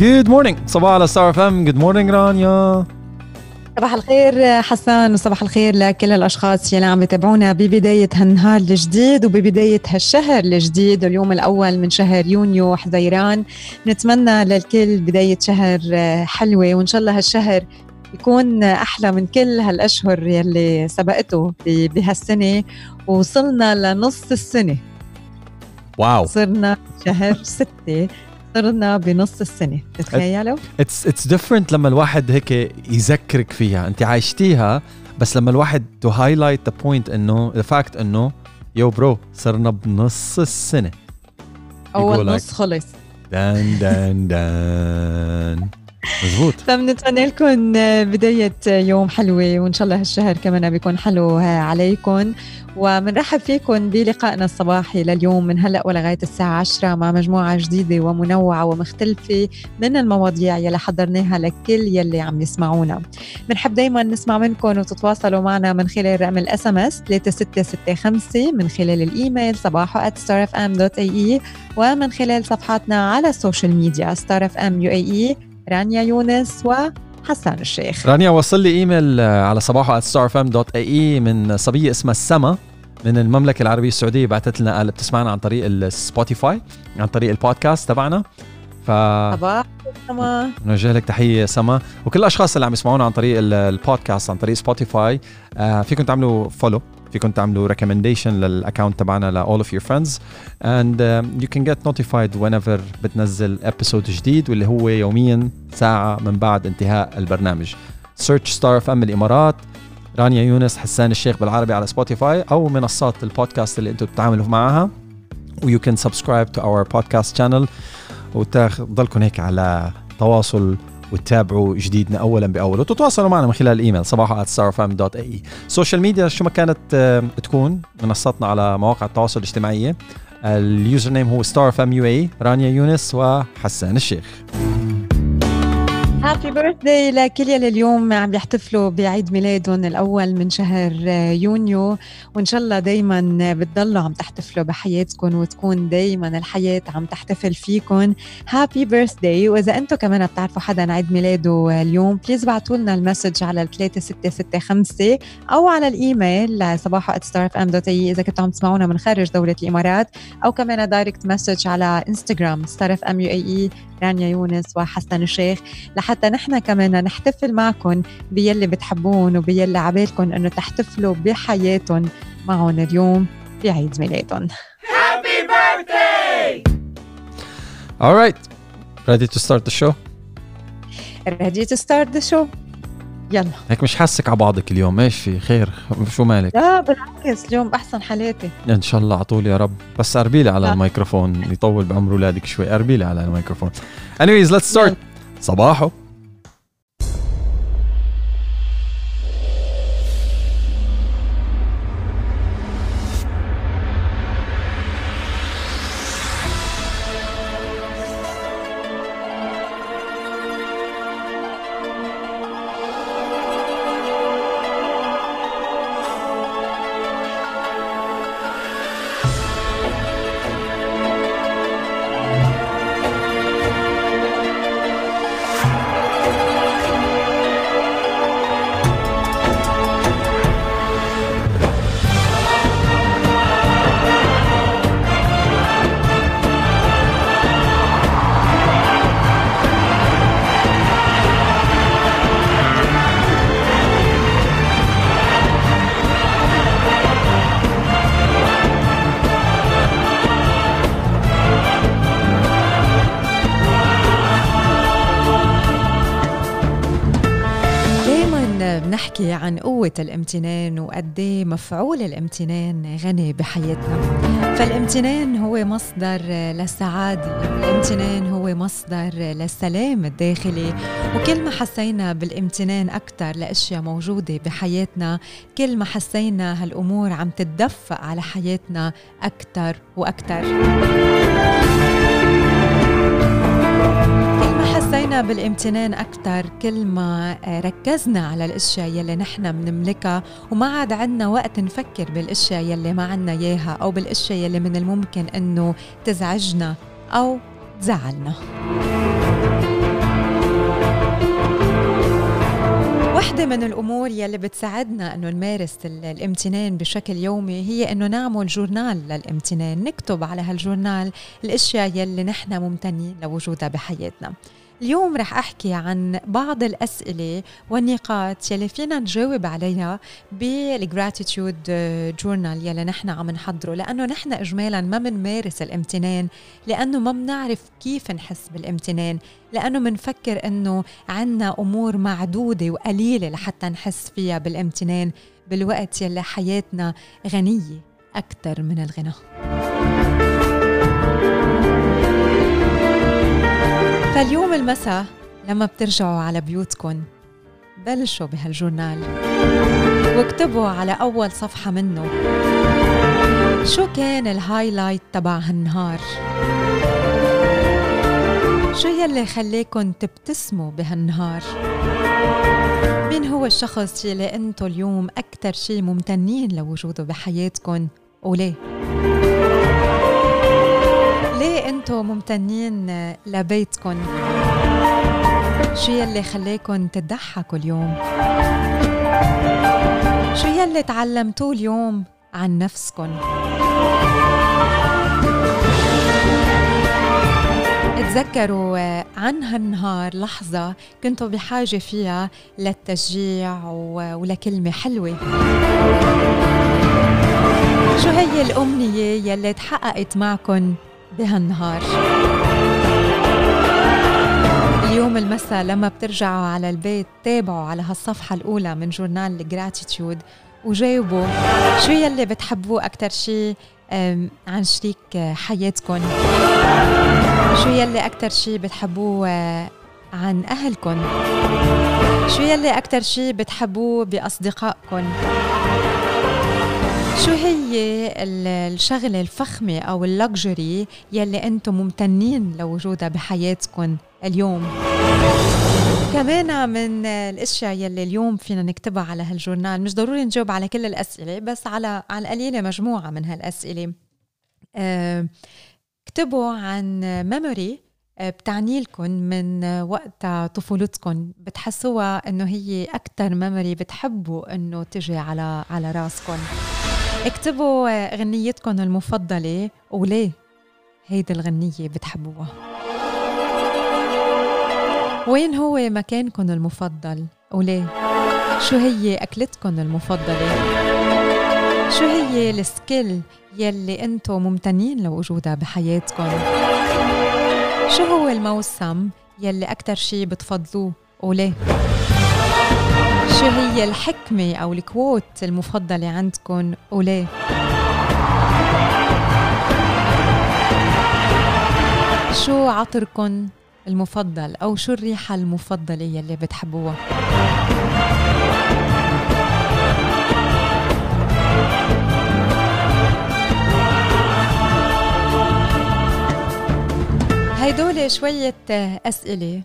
good morning صباحو على Star FM good morning رانيا. صباح الخير حسان وصباح الخير لكل الأشخاص يلي عم يتابعونا ببداية هالنهار الجديد وببداية هالشهر الجديد. اليوم الأول من شهر يونيو حزيران. نتمنى للكل بداية شهر حلوة وإن شاء الله هالشهر يكون أحلى من كل هالأشهر يلي سبقته بهالسنة. وصلنا لنص السنة. wow. صرنا شهر ستة. صرنا بنص السنة تتخيلوا؟ it's it's different لما الواحد هيك يذكرك فيها. انت عايشتيها بس لما الواحد to highlight the point انه the fact انه you bro صرنا بنص السنة. أول نص خلص. done done done مزبوط فبنتمنى لكم بداية يوم حلوة وإن شاء الله هالشهر كمان بيكون حلو عليكم وبنرحب فيكم بلقائنا الصباحي لليوم من هلأ ولغاية الساعة 10 مع مجموعة جديدة ومنوعة ومختلفة من المواضيع يلي حضرناها لكل يلي عم يسمعونا. بنحب دائما نسمع منكم وتتواصلوا معنا من خلال رقم ال SMS 3665 من خلال الإيميل صباحو @starfm.ae ومن خلال صفحاتنا على ال social media at رانيا يونس و حسان الشيخ. رانيا وصل لي إيميل على صباحو starfm.ae من صبيه اسمها سما من المملكة العربية السعودية بعثت لنا قال بتسمعنا عن طريق السبوتيفاي عن طريق البودكاست تبعنا. ف سما. نوجه لك تحية سما. وكل الأشخاص اللي عم يسمعونا عن طريق البودكاست عن طريق سبوتيفاي آه فيكم تعملوا follow فيكم تعملوا recommendation لل account تبعنا ل all of your friends. And um, you can get notified whenever بتنزل episode جديد واللي هو يوميا ساعة من بعد انتهاء البرنامج. Search ستار اف ام الإمارات رانيا يونس حسان الشيخ بالعربي على سبوتيفاي أو منصات البودكاست اللي أنتم بتتعاملوا معها. و you can subscribe to our podcast channel وتضلكم هيك على تواصل وتتابعوا جديدنا اولا باول وتتواصلوا معنا من خلال الإيميل صباحو @starfm.ae social media شو ما كانت تكون منصاتنا على مواقع التواصل الاجتماعي ال username هو ستار اف ام يو اي رانيا يونس وحسان الشيخ. Happy birthday لكل يلي اليوم عم يحتفلوا بعيد ميلادهم الأول من شهر يونيو. وإن شاء الله دائما بتضلوا عم تحتفلوا بحياتكم وتكون دائما الحياة عم تحتفل فيكم. Happy birthday وإذا أنتم كمان بتعرفوا حدا عيد ميلاده اليوم please ابعتوا لنا ال message على 3665 أو على الإيميل صباحو @starfm.ae إذا كنتوا عم تسمعونا من خارج دولة الإمارات أو كمان direct message على انستغرام اي رانيا يونس وحسن الشيخ لحتى نحن كمان نحتفل معكم بيلي بتحبون وبيلي عبالكم إنه تحتفلوا بحياتهم معهم اليوم بعيد ميلادهم Happy birthday! All right. Ready to start the show? Ready to start the show? يلا. هيك مش حاسك على بعضك اليوم؟ إيش في؟ خير. شو مالك؟ لا بالعكس اليوم أحسن حالاتي. إن شاء الله عطول يا رب. بس قربي لي على. الميكروفون يطول بعمر اولادك شوي. قربي لي على الميكروفون. Anyways let's start. صباحو. الامتنان وقد مفعول الامتنان غني بحياتنا. فالامتنان هو مصدر للسعادة الامتنان هو مصدر للسلام الداخلي. وكل ما حسينا بالامتنان أكثر لأشياء موجودة بحياتنا كل ما حسينا هالأمور عم تتدفق على حياتنا أكثر وأكثر بالامتنان أكثر كل ما ركزنا على الأشياء يلي نحن بنملكها وما عاد عندنا وقت نفكر بالأشياء يلي ما عندنا إياها أو بالأشياء يلي من الممكن إنه تزعجنا أو تزعلنا. وحدة من الأمور يلي بتساعدنا أنه نمارس الامتنان بشكل يومي هي أنه نعمل جورنال للامتنان نكتب على هالجورنال الأشياء يلي نحن ممتنين لوجودها بحياتنا اليوم رح أحكي عن بعض الأسئلة والنقاط يلي فينا نجاوب عليها بالجراتيتيود جورنال يلي نحن عم نحضره لأنه نحن إجمالا ما بنمارس الامتنان لأنه ما بنعرف كيف نحس بالامتنان لأنه بنفكر أنه عنا أمور معدودة وقليلة لحتى نحس فيها بالامتنان بالوقت يلي حياتنا غنية أكثر من الغنى فاليوم المساء لما بترجعوا على بيوتكم بلشوا بهالجورنال. واكتبوا على أول صفحة منه شو كان الهايلايت تبع هالنهار. شو يلي خليكن تبتسموا بهالنهار؟ مين هو الشخص يلي انتو اليوم أكتر شي ممتنين لوجوده بحياتكن؟ وليه ليه انتو ممتنين لبيتكن شو يلي خليكن تضحكوا اليوم؟ شو يلي تعلمتوه اليوم عن نفسكن؟ تذكروا عن هالنهار لحظة كنتوا بحاجة فيها للتشجيع ولكلمة حلوة. شو هي الأمنية يلي تحققت معكن بهالنهار اليوم المساء لما بترجعوا على البيت تابعوا على هالصفحة الأولى من جورنال الجراتيتيود وجاوبوا شو يلي بتحبوه أكتر شي عن شريك حياتكم شو يلي أكتر شي بتحبوه عن أهلكم شو يلي أكتر شي بتحبوه بأصدقائكم شو هي الشغلة الفخمة أو اللكجري يلي أنتم ممتنين لوجودها بحياتكم اليوم؟ كمان من الأشياء يلي اليوم فينا نكتبها على هالجورنال مش ضروري نجاوب على كل الأسئلة بس على على القليله مجموعة من هالأسئلة. أه اكتبوا عن ميموري آه، بتعني لكم من وقت طفولتكم بتحسوها إنه هي أكثر ميموري بتحبوا إنه تجي على على راسكم اكتبوا غنيتكم المفضلة وليه هيدي الغنيه بتحبوها. وين هو مكانكم المفضل وليه؟ شو هي أكلتكم المفضلة؟ شو هي السكيل يلي أنتم ممتنين لوجودها بحياتكم؟ شو هو الموسم يلي أكتر شي بتفضلوه وليه؟ شو هي الحكمة أو الكوت المفضلة عندكم؟ وليه شو عطركم المفضل أو شو الريحة المفضلة يلي بتحبوها؟ هيدول شوية أسئلة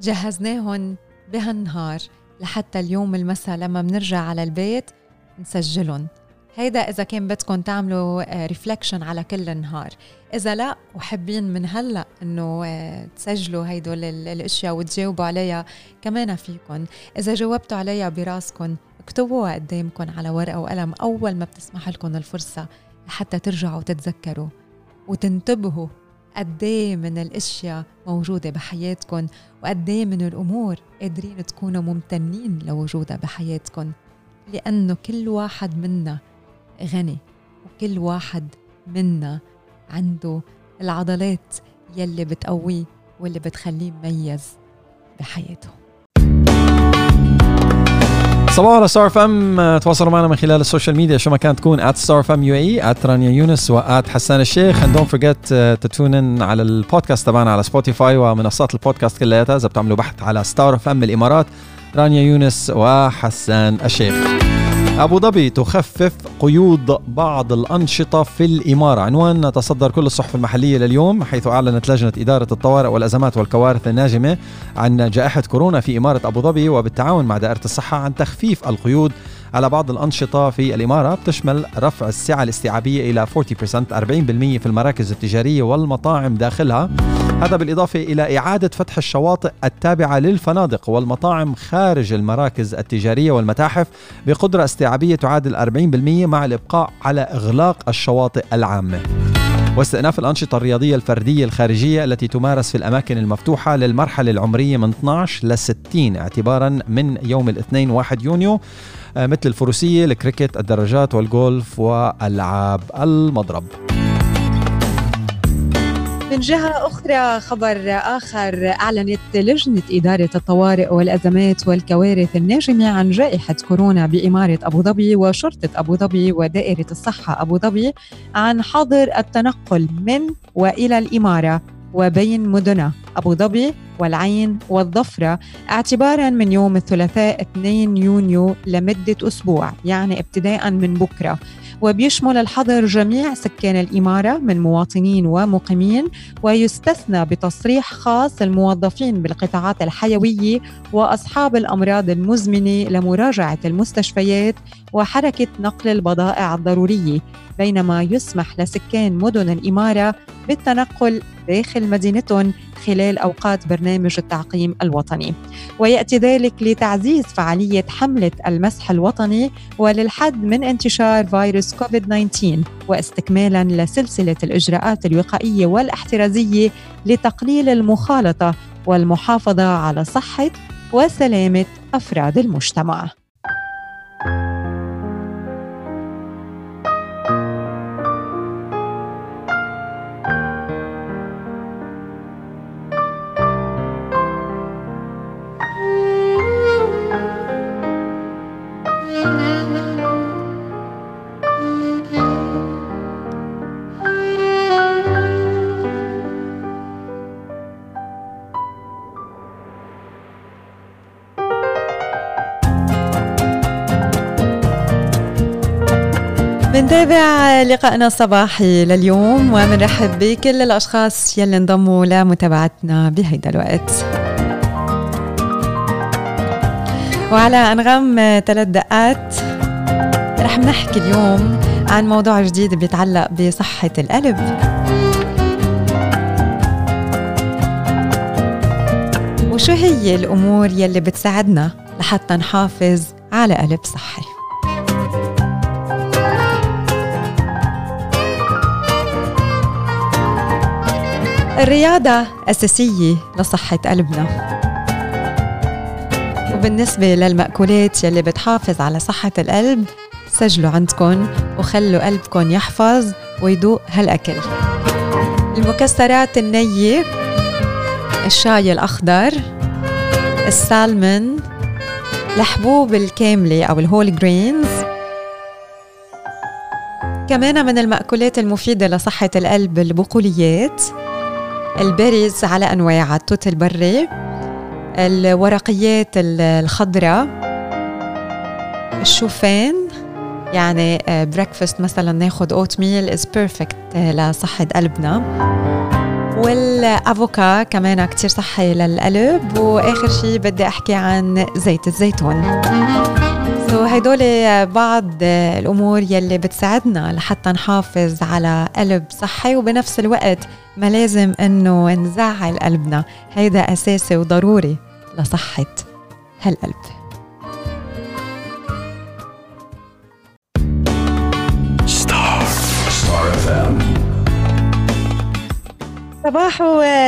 جهزناهن بهالنهار لحتى اليوم المساء لما بنرجع على البيت نسجلهم. هيدا إذا كان بدكم تعملوا ريفلكشن على كل النهار. إذا لا وحابين من هلا إنه آه، تسجلوا هيدول الأشياء وتجاوبوا عليها كمان فيكم إذا جاوبتوا عليها براسكم اكتبوها قدامكم على ورقة وقلم أول ما بتسمح لكم الفرصة لحتى ترجعوا تتذكروا وتنتبهوا قد إيه من الأشياء موجودة بحياتكم وقد إيه من الأمور قادرين تكونوا ممتنين لوجودها بحياتكم لأنه كل واحد منا غني وكل واحد منا عنده العضلات يلي بتقويه واللي بتخليه مميز بحياته. صباحو على ستار فم تواصلوا معنا من خلال ال social media شو ما كانت تكون at ستار فم يو اي at رانيا يونس و at حسان الشيخ. And don't forget to tune in على البودكاست تبعنا على سبوتيفاي ومنصات البودكاست كلياتها إذا بتعملوا بحث على ستار فم الإمارات. رانيا يونس وحسان الشيخ. أبو ظبي تخفف قيود بعض الأنشطة في الإمارة. عنوان تصدر كل الصحف المحلية لليوم حيث أعلنت لجنة إدارة الطوارئ والأزمات والكوارث الناجمة عن جائحة كورونا في إمارة أبو ظبي وبالتعاون مع دائرة الصحة عن تخفيف القيود على بعض الأنشطة في الإمارة. بتشمل رفع السعة الاستيعابية إلى 40% 40% في المراكز التجارية والمطاعم داخلها. هذا بالإضافة إلى إعادة فتح الشواطئ التابعة للفنادق والمطاعم خارج المراكز التجارية والمتاحف بقدرة استيعابية تعادل 40% مع الإبقاء على إغلاق الشواطئ العامة واستئناف الأنشطة الرياضية الفردية الخارجية التي تمارس في الأماكن المفتوحة للمرحلة العمرية من 12 ل 60 اعتبارا من يوم الاثنين 1 يونيو آه، مثل الفروسية، الكريكت، الدراجات والجولف وألعاب المضرب. من جهة أخرى خبر آخر أعلنت لجنة إدارة الطوارئ والأزمات والكوارث الناجمة عن جائحة كورونا بإمارة أبو ظبي وشرطة أبو ظبي ودائرة الصحة أبو ظبي عن حظر التنقل من وإلى الإمارة. وبين مدنها أبو ظبي والعين والظفرة اعتبارا من يوم الثلاثاء 2 يونيو لمدة أسبوع يعني ابتداء من بكرة. وبيشمل الحظر جميع سكان الإمارة من مواطنين ومقيمين ويستثنى بتصريح خاص الموظفين بالقطاعات الحيوية وأصحاب الأمراض المزمنة لمراجعة المستشفيات وحركة نقل البضائع الضرورية بينما يسمح لسكان مدن الإمارة بالتنقل داخل مدينتهم خلال أوقات برنامج التعقيم الوطني ويأتي ذلك لتعزيز فعالية حملة المسح الوطني وللحد من انتشار فيروس كوفيد 19 واستكمالا لسلسلة الإجراءات الوقائية والاحترازية لتقليل المخالطة والمحافظة على صحة وسلامة أفراد المجتمع. بنتابع لقائنا الصباحي لليوم وبنرحب بكل الأشخاص يلي انضموا لمتابعتنا بهيدا الوقت. وعلى أنغام ثلاث دقات رح نحكي اليوم عن موضوع جديد بيتعلق بصحة القلب. وشو هي الأمور يلي بتساعدنا لحتى نحافظ على قلب صحي؟ الرياضة أساسية لصحة قلبنا. وبالنسبة للمأكولات يلي بتحافظ على صحة القلب سجلوا عندكم وخلوا قلبكم يحفظ ويدوق هالأكل. المكسرات النية الشاي الأخضر السالمون الحبوب الكاملة أو ال whole grains كمان من المأكولات المفيدة لصحة القلب البقوليات ال berries على أنواعها التوت البري الورقيات الخضراء الشوفان يعني breakfast مثلا ناخد oatmeal is perfect لصحة قلبنا. والأفوكا كمان كتير صحي للقلب وآخر شيء بدي أحكي عن زيت الزيتون. سو هدول بعض الأمور يلي بتساعدنا لحتى نحافظ على قلب صحي وبنفس الوقت ما لازم إنه نزعل قلبنا. هيدا أساسي وضروري لصحة هالقلب. صباح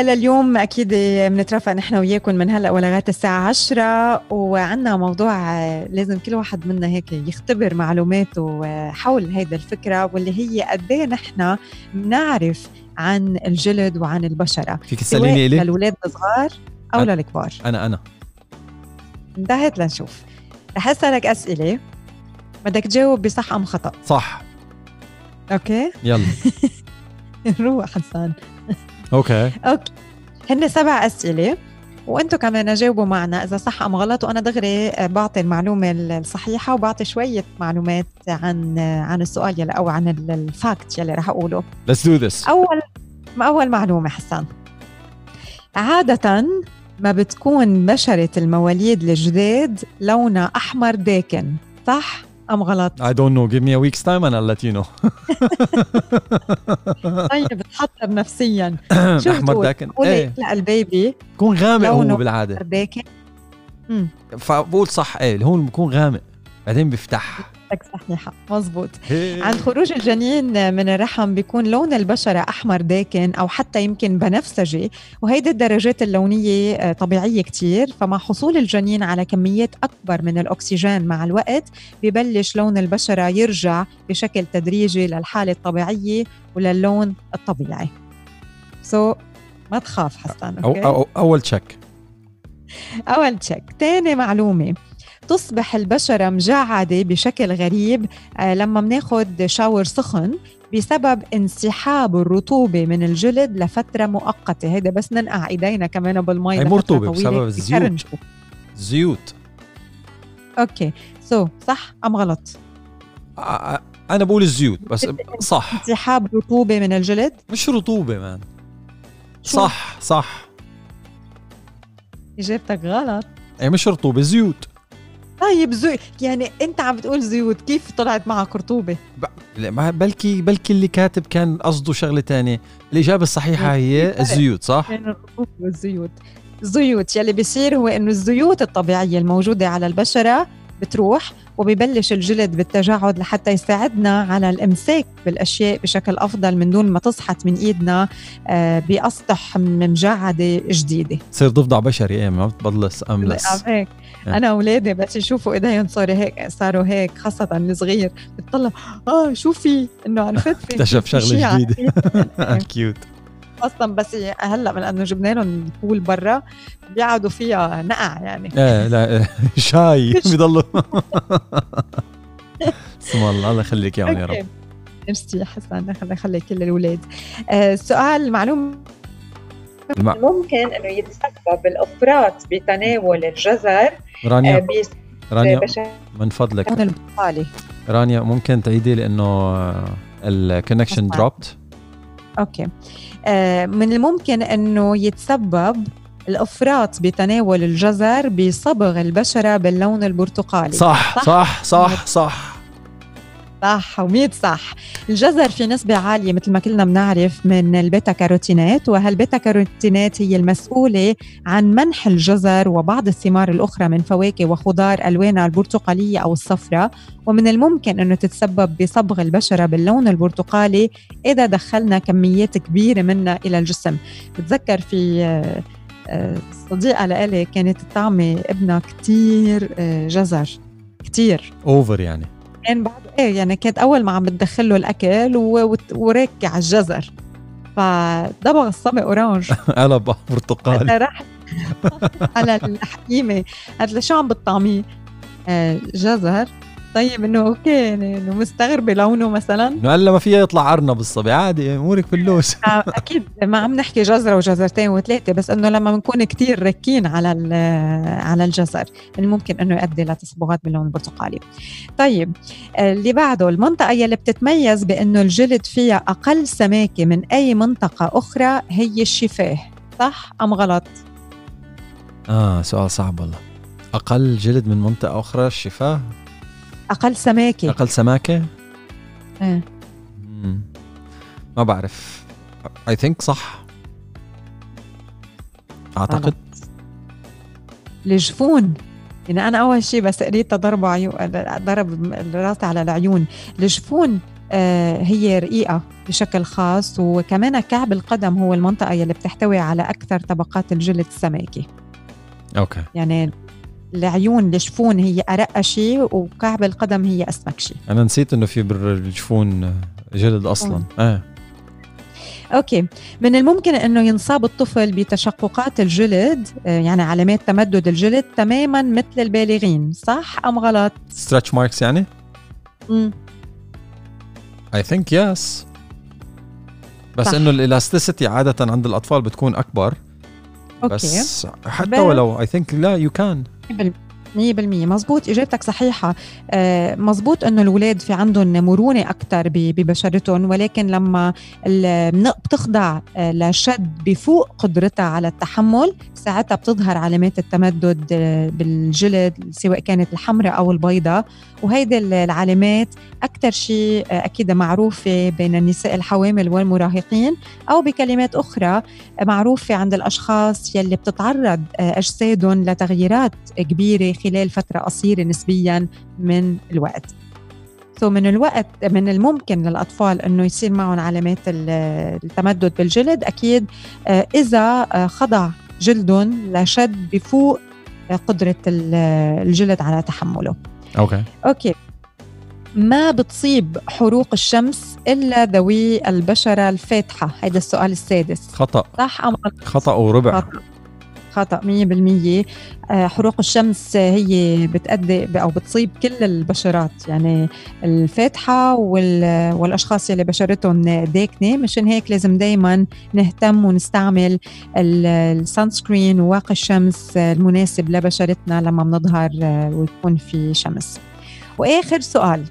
لليوم. أكيد بنترافق نحن وياكم من هلأ ولغاية الساعة 10 وعندنا موضوع لازم كل واحد منا هيك يختبر معلوماته حول هيدا الفكرة واللي هي قد إيه نحن بنعرف عن الجلد وعن البشرة. فيك تسلمي لي للاولاد الصغار أو للكبار. أنا أنا. انتهت لنشوف. رح أسألك أسئلة. بدك تجاوب بصح أم خطأ؟ صح. Okay؟ يلا. روح حسان. Okay. Okay. هن سبع أسئلة وأنتم كمان جاوبوا معنا إذا صح أم غلط وأنا دغري بعطي المعلومة الصحيحة وبعطي شوية معلومات عن عن السؤال يلي أو عن ال fact يلي رح أقوله. Let's do this. أول أول معلومة حسان عادة ما بتكون بشرة المواليد الجداد لونها أحمر داكن صح؟ أم غلط؟ I don't know. Give me a week's time and I'll let you know. طيب بتحضر نفسيا. شو احمر؟ داكن قولي إيه. لا البيبي. بكون غامق هو بالعادة. داكن فبقول صح إيه اللي هو بكون غامق. بعدين بيفتح لك صحيحة مزبوط عند خروج الجنين من الرحم بيكون لون البشرة أحمر داكن أو حتى يمكن بنفسجي وهيدي الدرجات اللونية آه، طبيعية كتير. فمع حصول الجنين على كميات أكبر من الأكسجين مع الوقت ببلش لون البشرة يرجع بشكل تدريجي للحالة الطبيعية وللون الطبيعي. so, ما تخاف حسان أو okay؟ أو أول تشيك أول check تاني معلومة. تصبح البشرة مجعدة بشكل غريب آه، لما بناخد shower سخن بسبب انسحاب الرطوبة من الجلد لفترة مؤقتة. هيدا بس ننقع إيدينا كمان بالمي هي مرطوبة بسبب الزيوت. زيوت. Okay. So, صح أم غلط؟ ع- أنا بقول الزيوت بس صح. انسحاب رطوبة من الجلد؟ مش رطوبة man؟ صح صح. إجابتك غلط. هي مش رطوبة زيوت. طيب زي يعني أنت عم بتقول زيوت كيف طلعت معك رطوبة؟ لا، ما- بلكي بلكي اللي كاتب كان قصده شغلة تانية. الإجابة الصحيحة هي فرق. الزيوت صح؟ بين الرطوبة والزيوت. الزيوت يلي بيصير هو إنه الزيوت الطبيعية الموجودة على البشرة بتروح وبيبلش الجلد بالتجاعد لحتى يساعدنا على الامساك بالاشياء بشكل افضل من دون ما تصحت من ايدنا آه، بأسطح مجعده جديدة. تصير ضفدع بشري إيه ما بتبلص املس هيك. آه. أنا أولادي بس يشوفوا إيديهم صاروا هيك صاروا هيك خاصة الصغير. بتطلع آه شو في؟ إنه عرفت في اكتشف شغلة جديدة. كيوت أصلا بس هلأ من أنه جبنا لهم البول برا بيقعدوا فيها نقع يعني. إيه لا شاي بيضلوا. اسم الله الله يخليك اياهم يا رب. ميرسي حسن الله يخلي كل الأولاد. آه السؤال معلوم المع- ممكن إنه يتسبب الأفراط بتناول الجزر رانيا. رانيا بشكل من فضلك. رانيا ممكن تعيدي لأنه ال connection. dropped Okay. آه من الممكن أنه يتسبب الأفراط بتناول الجزر بصبغ البشرة باللون البرتقالي صح صح؟ صح صح صح صح ومية صح. الجزر في نسبة عالية مثل ما كلنا بنعرف من البيتا كاروتينات وهالبيتا كاروتينات هي المسؤولة عن منح الجزر وبعض الثمار الأخرى من فواكه وخضار ألوانها البرتقالية أو الصفراء؟ ومن الممكن أنه تتسبب بصبغ البشرة باللون البرتقالي إذا دخلنا كميات كبيرة منها إلى الجسم. بتذكر في آه، صديقة لإلي كانت طعمة ابنها كتير آه، جزر. كتير. Over يعني. كان بعد إيه يعني كانت أول ما عم بتدخل له الأكل و- وت- وركع على الجزر. فدبغ الصبي orange. قلب برتقالي راح على الحكيمة. قالت له شو عم بتطعميه؟ آه جزر. طيب إنه أوكي يعني إنه مستغربه لونه مثلا إنه هلأ ما فيها يطلع عرنا بالصبي عادي أمورك فلوس آه، أكيد ما عم نحكي جزرة وجزرتين وثلاثة بس إنه لما بنكون كتير ركين على على الجزر من الممكن إنه يؤدي لتصبغات باللون البرتقالي. طيب آه، اللي بعده المنطقة يلي بتتميز بإنه الجلد فيها أقل سماكة من أي منطقة أخرى هي الشفاه صح أم غلط؟ آه سؤال صعب والله أقل جلد من منطقة أخرى الشفاه أقل سماكة. أقل سماكة. مم. ما بعرف. اي ثينك صح. أعتقد. الجفون يعني أنا أول شيء بس قريت ضرب عيون ضرب راسي على العيون. الجفون آه، هي رقيقة بشكل خاص وكمان كعب القدم هو المنطقة يلي بتحتوي على أكثر طبقات الجلد السماكي. okay. يعني العيون الجفون هي أرق شيء وكعب القدم هي أسمك شيء. أنا نسيت إنه في بالجفون جلد أصلا. آه. okay. من الممكن أنه ينصاب الطفل بتشققات الجلد آه، يعني علامات تمدد الجلد تماما مثل البالغين صح أم غلط؟ stretch marks يعني؟ مم. I think yes بس صح. إنه ال elasticity عادة عند الأطفال بتكون أكبر. okay. بس حتى ولو I think لا you كان I've been مزبوط إجابتك صحيحة. آه، مزبوط إنه الاولاد في عندهم مرونة أكثر ببشرتهم ولكن لما بتخضع آه، لشد بفوق قدرتها على التحمل ساعتها بتظهر علامات التمدد آه، بالجلد سواء كانت الحمراء أو البيضاء وهيدي العلامات أكثر شيء أكيد معروفة بين النساء الحوامل والمراهقين أو بكلمات أخرى معروفة عند الأشخاص يلي بتتعرض أجسادهم لتغييرات كبيرة خلال فترة قصيرة نسبيا من الوقت. سو من الوقت من الممكن للأطفال إنه يصير معهم علامات التمدد بالجلد أكيد آه، إذا آه، خضع جلدهم لشد بفوق آه، قدرة الجلد على تحمله. okay. okay. ما بتصيب حروق الشمس إلا ذوي البشرة الفاتحة. هذا السؤال السادس. خطأ. صح أم خطأ وربع. خطأ. خطأ 100% آه، حروق الشمس هي بتأدي أو بتصيب كل البشرات. يعني الفاتحة والأشخاص اللي بشرتهم داكنة مشان هيك لازم دايما نهتم ونستعمل ال sunscreen وواقي الشمس المناسب لبشرتنا لما بنظهر آه، ويكون في شمس. وآخر سؤال.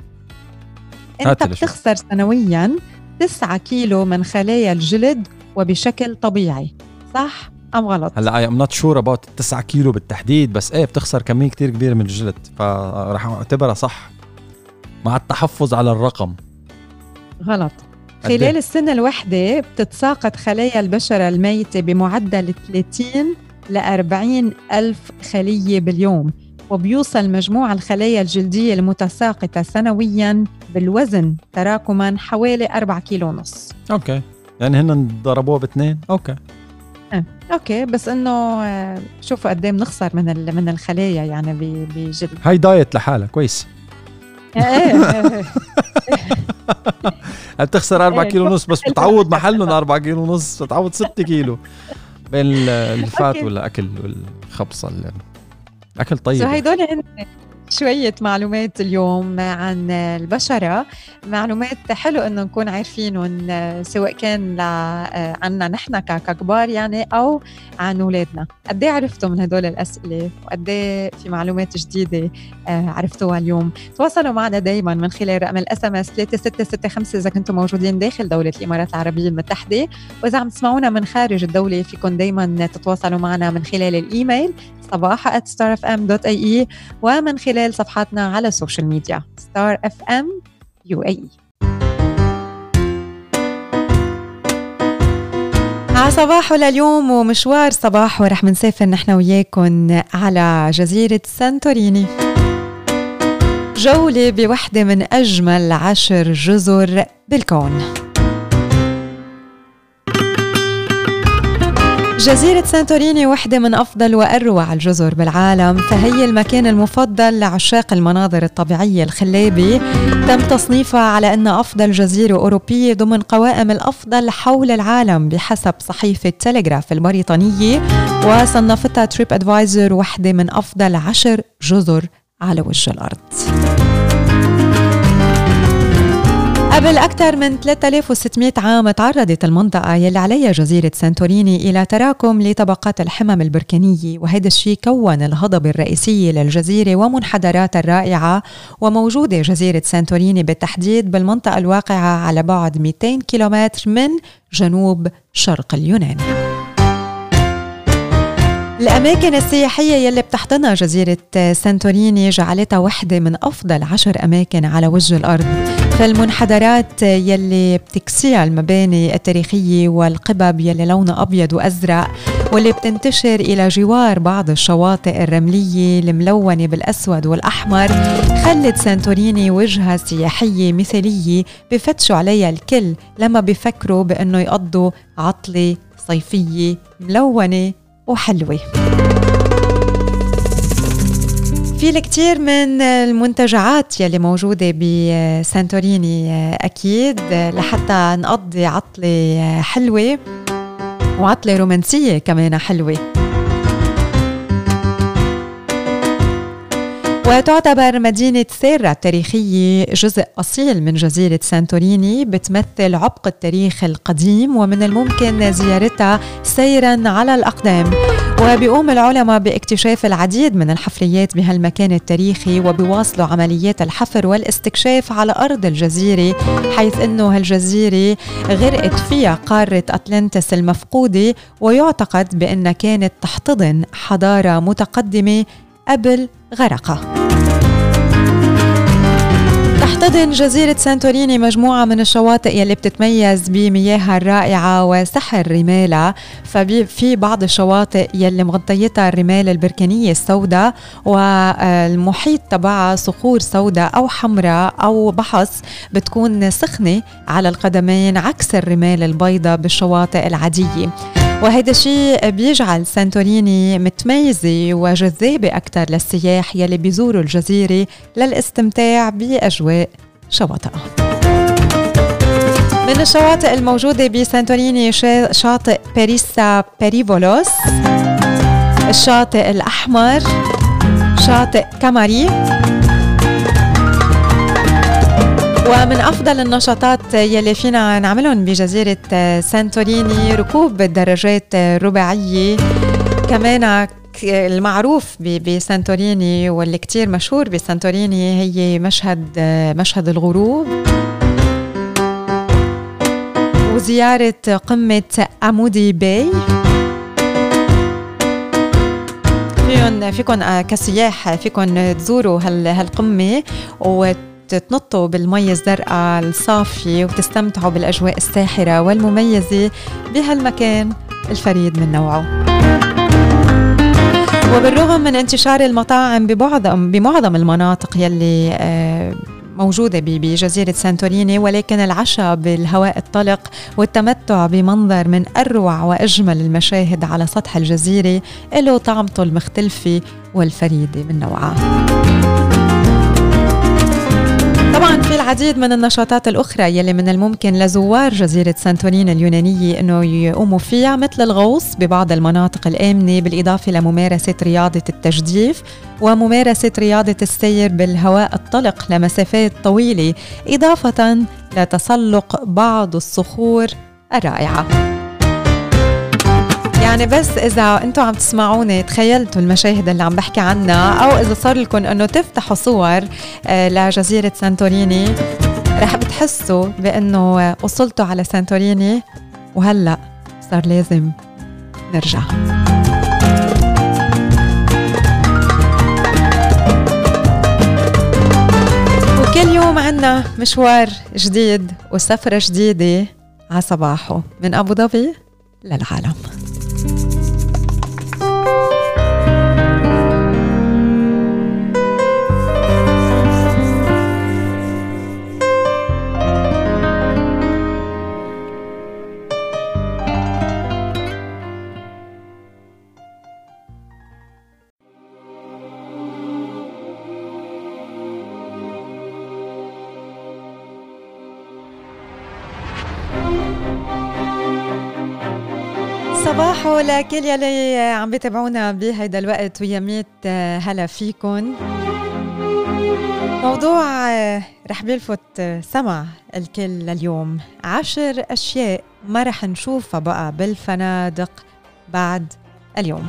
أنت بتخسر سنويا 9 كيلو من خلايا الجلد وبشكل طبيعي صح؟ أم غلط؟ هلا I am not sure about 9 كيلو بالتحديد بس إيه بتخسر كمية كتير كبيرة من الجلد فراح اعتبرها صح. مع التحفظ على الرقم. غلط. خلال السنة الواحدة بتتساقط خلايا البشرة الميتة بمعدل 30 ل 40 ألف خلية باليوم وبيوصل مجموع الخلايا الجلدية المتساقطة سنويا بالوزن تراكما حوالي 4 كيلو ونص. okay. يعني هن ضربوها باثنين؟ أوكي. okay بس إنه آه، شوفوا قد إيه بنخسر من من الخلايا يعني بجلد. هاي diet لحالها كويس. إيه, إيه،, إيه. بتخسر 4 كيلو ونص بس بتعوض محلهم 4 كيلو ونص بتعوض 6 كيلو. بين الفات والأكل والخبصة الاكل طيب هدول شوية معلومات اليوم عن البشرة. معلومات حلو إنه نكون عارفينهم سواء كان عنا نحن ككبار يعني أو عن أولادنا. قد إيه عرفتوا من هدول الأسئلة؟ وقد إيه في معلومات جديدة آه، عرفتوها اليوم؟ تواصلوا معنا دائما من خلال رقم ال SMS 3665 إذا كنتم موجودين داخل دولة الإمارات العربية المتحدة. وإذا عم تسمعونا من خارج الدولة فيكم دائما تتواصلوا معنا من خلال ال email صباحو @starfm.ae ومن خلال صفحاتنا على ال social media Star FM UAE لليوم ومشوار صباح ورح منسافر نحن وياكم على جزيرة سانتوريني. جولة بوحدة من أجمل عشر جزر بالكون. جزيرة سانتوريني واحدة من أفضل وأروع الجزر بالعالم فهي المكان المفضل لعشاق المناظر الطبيعية الخلابة تم تصنيفها على أنها أفضل جزيرة أوروبية ضمن قوائم الأفضل حول العالم بحسب صحيفة تلغراف البريطانية وصنفتها تريب أدفايزر واحدة من أفضل عشر جزر على وجه الأرض. قبل أكثر من 3600 عام تعرضت المنطقة يلي عليها جزيرة سانتوريني إلى تراكم لطبقات الحمم البركانية وهذا الشيء كون الهضبة الرئيسية للجزيرة ومنحدراتها الرائعة وموجودة جزيرة سانتوريني بالتحديد بالمنطقة الواقعة على بعد 200 كيلومتر من جنوب شرق اليونان. الأماكن السياحية يلي بتحضنها جزيرة سانتوريني جعلتها واحدة من أفضل عشر أماكن على وجه الأرض. فالمنحدرات يلي بتكسيها المباني التاريخية والقبب يلي لونها أبيض وأزرق واللي بتنتشر إلى جوار بعض الشواطئ الرملية الملونة بالأسود والأحمر خلت سانتوريني وجهة سياحية مثالية بفتشوا عليها الكل لما بيفكروا بأنه يقضوا عطلة صيفية ملونة وحلوة. في الكثير من المنتجعات يلي موجودة بسانتوريني أكيد لحتى نقضي عطلة حلوة وعطلة رومانسية كمان حلوة. وتعتبر مدينة سيرا التاريخية جزء أصيل من جزيرة سانتوريني بتمثل عبق التاريخ القديم ومن الممكن زيارتها سيرا على الأقدام. وبيقوم العلماء باكتشاف العديد من الحفريات بهالمكان التاريخي وبيواصلوا عمليات الحفر والاستكشاف على أرض الجزيرة حيث أنه هالجزيرة غرقت فيها قارة أتلانتس المفقودة ويعتقد بأنها كانت تحتضن حضارة متقدمة قبل غرقها تحتضن جزيرة سانتوريني مجموعة من الشواطئ يلي بتتميز بمياهها الرائعة وسحر رمالها ففي بعض الشواطئ يلي مغطيتها الرمال البركانية السوداء والمحيط تبعها صخور سوداء أو حمراء أو بحص بتكون سخنة على القدمين عكس الرمال البيضاء بالشواطئ العادية. وهذا الشيء بيجعل سانتوريني متميزة وجذابة أكثر للسياح يلي بيزوروا الجزيرة للاستمتاع بأجواء شواطئها. من الشواطئ الموجودة بسانتوريني شاطئ باريسا باريفولوس الشاطئ الأحمر شاطئ كاماري. ومن أفضل النشاطات يلي فينا نعملهم بجزيرة سانتوريني ركوب الدراجات الرباعية. كمان المعروف بسانتوريني واللي كتير مشهور بسانتوريني هي مشهد مشهد الغروب. وزيارة قمة أمودي باي. فيكن فيكن كسياح فيكن تزوروا هالقمة. تنطوا بالمي الزرقاء الصافية وتستمتعوا بالأجواء الساحرة والمميزة بهالمكان الفريد من نوعه. وبالرغم من انتشار المطاعم بمعظم بمعظم المناطق يلي آه، موجودة بجزيرة سانتوريني ولكن العشاء بالهواء الطلق والتمتع بمنظر من أروع وأجمل المشاهد على سطح الجزيرة له طعمته المختلفة والفريدة من نوعها طبعا في العديد من النشاطات الأخرى يلي من الممكن لزوار جزيرة سانتورين اليونانية أنه يقوموا فيها مثل الغوص ببعض المناطق الآمنة بالإضافة لممارسة رياضة التجديف وممارسة رياضة السير بالهواء الطلق لمسافات طويلة إضافة لتسلق بعض الصخور الرائعة. يعني بس إذا أنتم عم تسمعوني تخيلتوا المشاهد اللي عم بحكي عنها أو إذا صار لكم إنه تفتحوا صور آه، لجزيرة سانتوريني رح بتحسوا بإنه وصلتوا على سانتوريني وهلأ صار لازم نرجع. وكل يوم عنا مشوار جديد وسفرة جديدة على صباحه من أبو ظبي للعالم. صباحو لكل يلي عم بيتابعونا بهيدا الوقت ويا ميت آه، هلا فيكن. موضوع آه، رح بيلفت آه، سمع الكل لليوم. عشر أشياء ما رح نشوفها بقى بالفنادق بعد اليوم.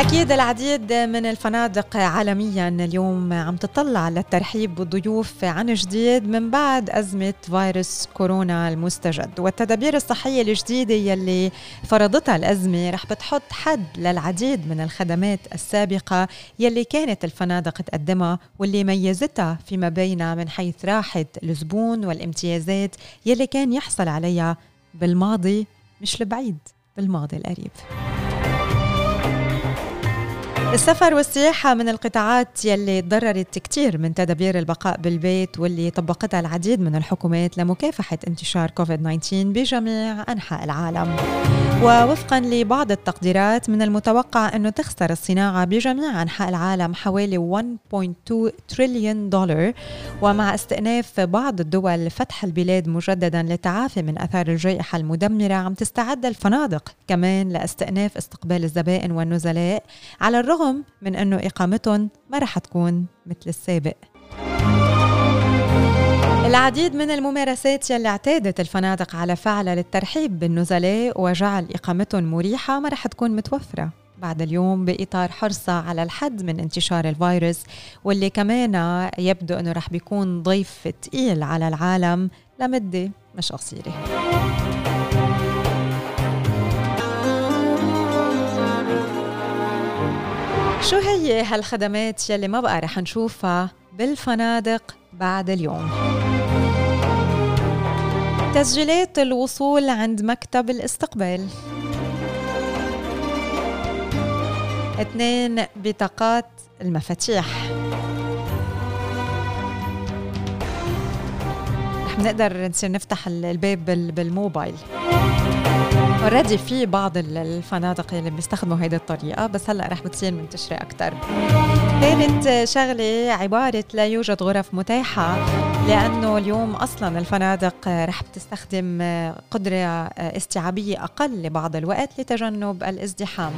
أكيد العديد من الفنادق عالميا اليوم عم تطلع للترحيب بالضيوف عن جديد من بعد أزمة فيروس كورونا المستجد. والتدابير الصحية الجديدة يلي فرضتها الأزمة رح بتحط حد للعديد من الخدمات السابقة يلي كانت الفنادق تقدمها واللي ميزتها فيما بينها من حيث راحة الزبون والامتيازات يلي كان يحصل عليها بالماضي مش البعيد بالماضي القريب. السفر والسياحة من القطاعات يلي تضررت كتير من تدابير البقاء بالبيت واللي طبقتها العديد من الحكومات لمكافحة انتشار كوفيد 19 بجميع أنحاء العالم. ووفقا لبعض التقديرات من المتوقع أنه تخسر الصناعة بجميع أنحاء العالم حوالي 1.2 تريليون دولار ومع استئناف بعض الدول فتح البلاد مجددا للتعافي من أثار الجائحة المدمرة عم تستعد الفنادق كمان لإستئناف استقبال الزبائن والنزلاء على الرغم بالرغم من أنه إقامتهم ما رح تكون مثل السابق. العديد من الممارسات يلي اعتادت الفنادق على فعلها للترحيب بالنزلاء وجعل إقامتهم مريحة ما رح تكون متوفرة. بعد اليوم بإطار حرصها على الحد من انتشار الفيروس واللي كمان يبدو أنه رح بيكون ضيف تقيل على العالم لمدة مش قصيرة. شو هي هالخدمات يلي ما بقى رح نشوفها بالفنادق بعد اليوم؟ تسجيلات الوصول عند مكتب الاستقبال. اثنين بطاقات المفاتيح. رح نقدر نصير نفتح الباب بالموبايل. أوريدي في بعض الفنادق اللي بيستخدموا هيدي الطريقة بس هلأ رح بتصير منتشرة أكثر. ثالث شغلة عبارة لا يوجد غرف متاحة لأنه اليوم أصلا الفنادق رح بتستخدم قدرة استيعابية أقل لبعض الوقت لتجنب الازدحام.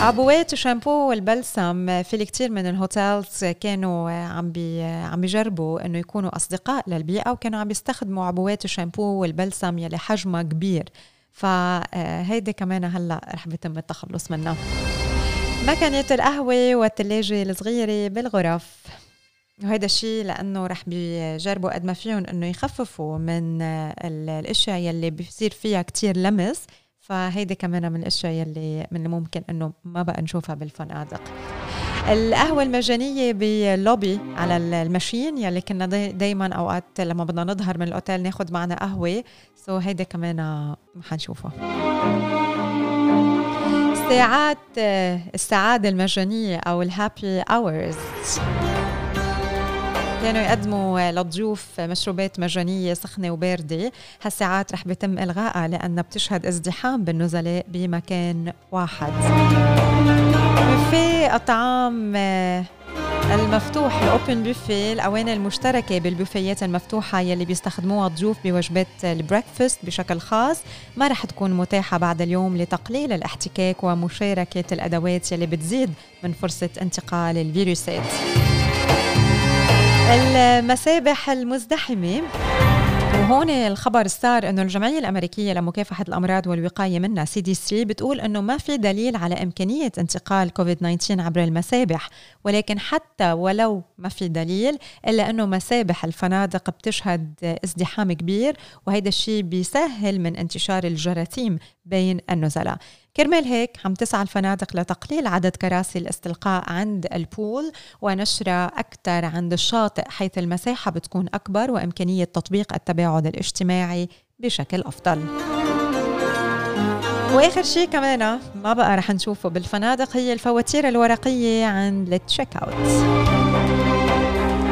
عبوات الشامبو والبلسم في الكثير من ال hotels كانوا عم بي عم بيجربوا إنه يكونوا أصدقاء للبيئة وكانوا عم بيستخدموا عبوات الشامبو والبلسم يلي حجمها كبير فهيدي كمان هلا رح بيتم التخلص منها. مكنة القهوة والثلاجة الصغيرة بالغرف. وهذا الشيء لأنه رح بيجربوا قد ما فيهم إنه يخففوا من الأشياء يلي بيصير فيها كتير لمس. فهيدي كمان من الأشياء يلي من الممكن إنه ما بقى نشوفها بالفنادق القهوة المجانية باللوبي على ال machine يلي كنا دايما أوقات لما بدنا نظهر من الأوتيل ناخد معنا قهوة. so هيدا كمان ما ساعات السعادة المجانية أو ال happy hours كانوا يقدموا للضيوف مشروبات مجانية سخنة وباردة. هالساعات رح بيتم إلغائها لأنها بتشهد ازدحام بالنزلاء بمكان واحد. في الطعام المفتوح الأوبن بوفيه الأواني المشتركة بالبوفيات المفتوحة يلي بيستخدموها الضيوف بوجبات البريكفاست بشكل خاص ما رح تكون متاحة بعد اليوم لتقليل الاحتكاك ومشاركة الأدوات يلي بتزيد من فرصة انتقال الفيروسات. المسابح المزدحمة. وهون الخبر صار إنه الجمعية الأمريكية لمكافحة الأمراض والوقاية منها CDC بتقول إنه ما في دليل على إمكانية انتقال كوفيد 19 عبر المسابح. ولكن حتى ولو ما في دليل إلا إنه مسابح الفنادق بتشهد ازدحام كبير. وهيدا الشيء بيسهل من انتشار الجراثيم بين النزلاء. كرمال هيك عم تسعى الفنادق لتقليل عدد كراسي الاستلقاء عند ال pool ونشرها أكثر عند الشاطئ حيث المساحة بتكون أكبر وإمكانية تطبيق التباعد الاجتماعي بشكل أفضل. وآخر شيء كمان ما بقى رح نشوفه بالفنادق هي الفواتير الورقية عند التشيك أوت.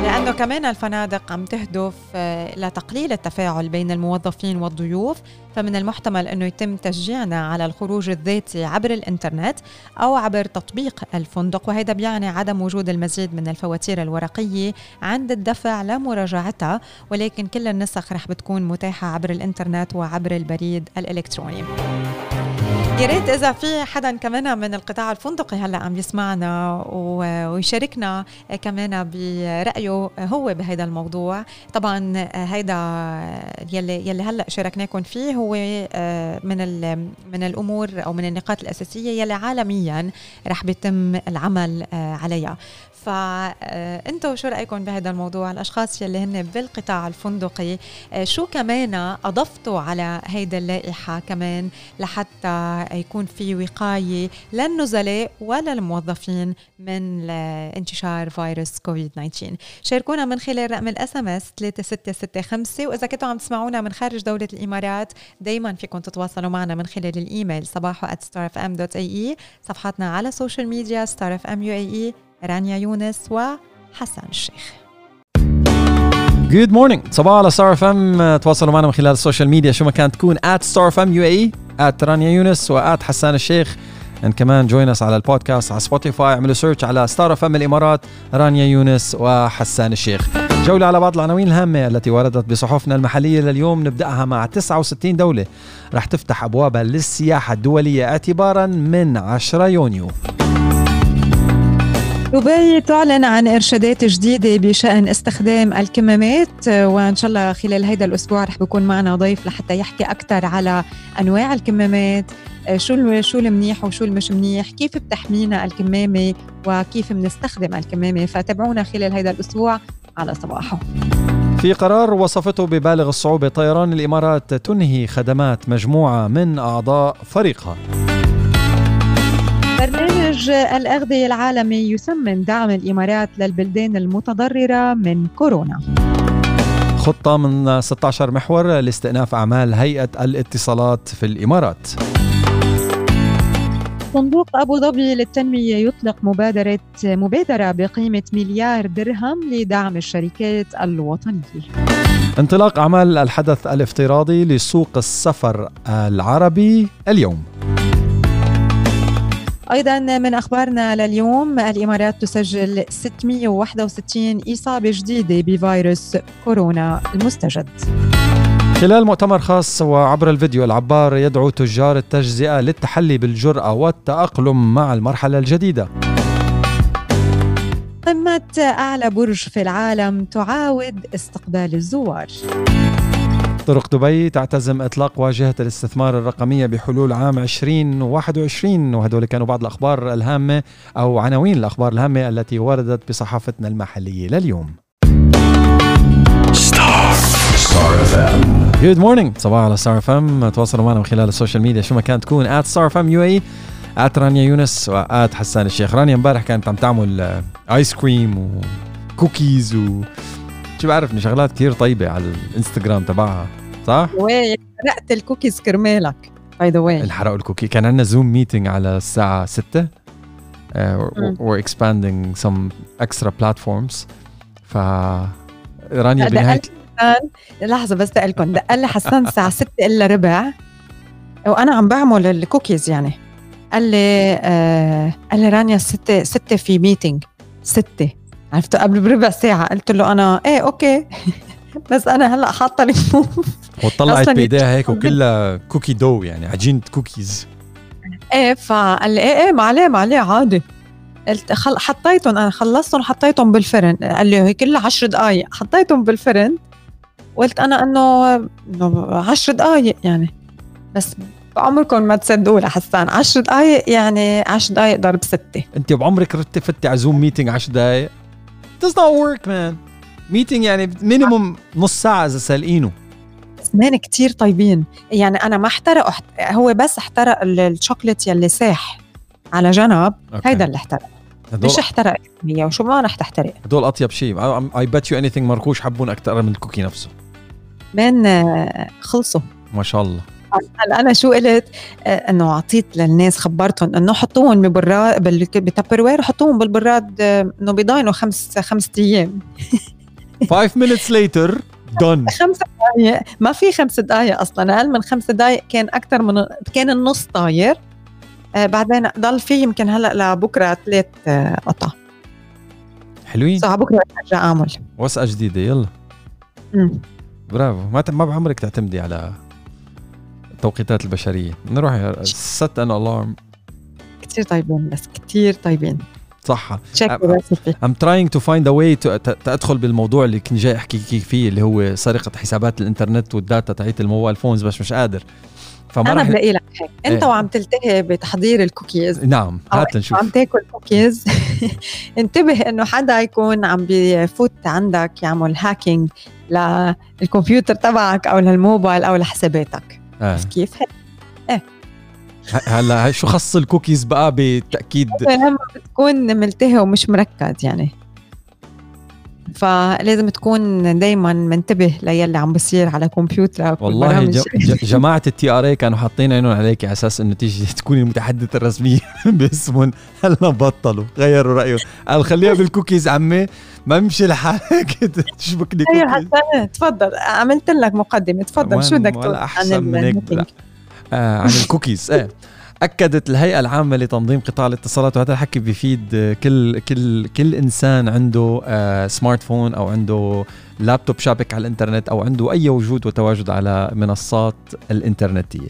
لأنه كمان الفنادق عم تهدف آه، لتقليل التفاعل بين الموظفين والضيوف. فمن المحتمل أنه يتم تشجيعنا على الخروج الذاتي عبر الإنترنت أو عبر تطبيق الفندق وهذا بيعني عدم وجود المزيد من الفواتير الورقية عند الدفع لمراجعتها ولكن كل النسخ رح بتكون متاحة عبر الإنترنت وعبر البريد الإلكتروني. يا ريت إذا في حدا كمان من القطاع الفندقي هلأ عم يسمعنا ويشاركنا كمان برأيه هو بهذا الموضوع. طبعا هيدا يلي يلي هلأ شاركناكم فيه هو من من الأمور أو من النقاط الأساسية يلي عالميا رح بيتم العمل عليها. فانتم شو رأيكم بهذا الموضوع؟ الأشخاص يلي هن بالقطاع الفندقي شو كمان أضفتوا على هيدا اللائحة كمان لحتى يكون في وقاية للنزلاء وللموظفين من انتشار فيروس كوفيد 19 شاركونا من خلال رقم ال SMS 3665 وإذا كنتوا عم تسمعونا من خارج دولة الإمارات دائما فيكم تتواصلوا معنا من خلال الإيميل صباحو @starfm.ae صفحاتنا على ال social media Star رانيا يونس وحسان الشيخ good morning صباحو على Star FM تواصلوا معنا من خلال ال social media شو ما كانت تكون at Star FM UAE at رانيا يونس و at حسان الشيخ. and كمان join على البودكاست على Spotify اعملوا search على Star FM الإمارات رانيا يونس وحسان الشيخ. جولة على بعض العناوين الهامة التي وردت بصحفنا المحلية لليوم. نبدأها مع 69 دولة. رح تفتح أبوابها للسياحة الدولية اعتبارا من 10 يونيو. دبي تعلن عن إرشادات جديدة بشأن استخدام الكمامات وإن شاء الله خلال هذا الأسبوع رح بيكون معنا ضيف لحتى يحكي أكثر على أنواع الكمامات شو شو المنيح وشو المش منيح كيف بتحمينا الكمامة وكيف بنستخدم الكمامة فتابعونا خلال هذا الأسبوع على صباحه. في قرار وصفته ببالغ الصعوبة طيران الإمارات تنهي خدمات مجموعة من أعضاء فريقها. برنامج الأغذية العالمي يسمن دعم الإمارات للبلدان المتضررة من كورونا. خطة من 16 محور لاستئناف أعمال هيئة الاتصالات في الإمارات. صندوق أبو ظبي للتنمية يطلق مبادرة مبادرة بقيمة مليار درهم لدعم الشركات الوطنية. انطلاق أعمال الحدث الافتراضي لسوق السفر العربي اليوم. أيضا من أخبارنا لليوم الإمارات تسجل 661 إصابة جديدة بفيروس كورونا المستجد. خلال مؤتمر خاص وعبر الفيديو العبار يدعو تجار التجزئة للتحلي بالجرأة والتأقلم مع المرحلة الجديدة. قمة أعلى برج في العالم تعاود استقبال الزوار. طرق دبي تعتزم إطلاق واجهة الاستثمار الرقمية بحلول عام 2021 وهدول كانوا بعض الأخبار الهامة أو عناوين الأخبار الهامة التي وردت بصحافتنا المحلية لليوم. Star Star FM good morning صباحو على Star FM تواصلوا معنا من خلال ال social media. شو ما كان تكون. at Star FM UAE at رانيا يونس و at حسان الشيخ. رانيا امبارح كانت عم تعمل ice cream و cookies و شو بعرفني شغلات كثير طيبة على الإنستغرام تبعها صح؟ وين؟ حرقت الكوكيز كرمالك by the way الحرقوا ال cookie. كان عندنا Zoom meeting على الساعة 6 we're expanding some extra platforms. ف رانيا بنهايه لحظة بس لكم دق لي حسان الساعة 6 إلا ربع. وأنا عم بعمل الكوكيز يعني. قال لي آه قال لي رانيا 6 6 في meeting 6 عرفته قبل بربع ساعة. قلت له أنا إيه okay. بس أنا هلأ حاطة الموف وطلعت بإيديها هيك وكلها cookie dough يعني عجينة كوكيز. إيه فقال لي إيه إيه ما عليه ما عليه عادي. قلت خل... حطيتهم أنا خلصتهم حطيتهم بالفرن. قال لي هي كلها 10 دقايق. حطيتهم بالفرن. وقلت أنا إنه إنه 10 دقايق يعني. بس بعمركم ما تصدقوا لحسان 10 دقايق يعني 10 دقايق ضرب ستة. أنت بعمرك ردتي فتي على Zoom meeting 10 دقايق؟ Does not work man. meeting يعني minimum نص ساعة إذا سالقينه. man كتير طيبين. يعني أنا ما احترقوا هو بس احترق الشوكليت يلي ساح على جنب هيدا اللي احترق. مش احترق هي وشو ما رح تحترق. هدول أطيب شيء. اي بت يو اني ثينج مركوش حبون أكثر من الكوكي نفسه. مان خلصوا. ما شاء الله. هلا أنا شو قلت إنه اعطيت للناس خبرتهم إنه حطوهم ببراد بتبر وير حطوهم بالبراد إنه بيضاينوا خمس خمس أيام. 5 minutes later done. خمس دقائق ما في خمس دقائق أصلا. أقل من خمس دقائق كان أكثر من كان النص طاير. آه بعدين ضل في يمكن هلأ لبكرة ثلاث آه قطع. حلوين. صح بكرة ارجع أعمل. وثقة جديدة يلا. مم. برافو. ما ما بعمرك تعتمدي على التوقيتات البشرية. نروح set an alarm كثير طيبين بس كثير طيبين. صح. I'm trying to find a way to تدخل بالموضوع اللي كنت جاي أحكي فيه اللي هو سرقة حسابات الإنترنت وال data تاعت ال mobile phones بس مش قادر. فما أنا بلاقي لك هيك. أنت إيه. وعم تلتهي بتحضير الكوكيز. نعم هات نشوف عم تاكل كوكيز. انتبه إنه حدا يكون عم بفوت عندك يعمل hacking للكمبيوتر تبعك أو للموبايل أو لحساباتك. آه. بس كيف؟ هيك إيه هلا شو خص الكوكيز بقى بالتاكيد لما بتكون ملتهي ومش مركز يعني. فلازم تكون دائما منتبه ليلي عم بصير على كمبيوترك والله ج... جماعة ال TRA كانوا حاطين عينهم عليك على أساس إنه تيجي تكوني المتحدثة الرسمية باسمهم. هلا بطلوا غيروا رأيهم. قال خليها بالكوكيز عمي ما ممشي لحالك. تشبك لي كوكيز تفضل. عملت لك مقدمة تفضل. شو بدك تقول هيك؟ آه عن الكوكيز إيه. أكدت الهيئة العامة لتنظيم قطاع الاتصالات وهذا الحكي بيفيد كل كل كل إنسان عنده آه smart phone أو عنده لابتوب شابك على الإنترنت أو عنده أي وجود وتواجد على منصات الإنترنتية.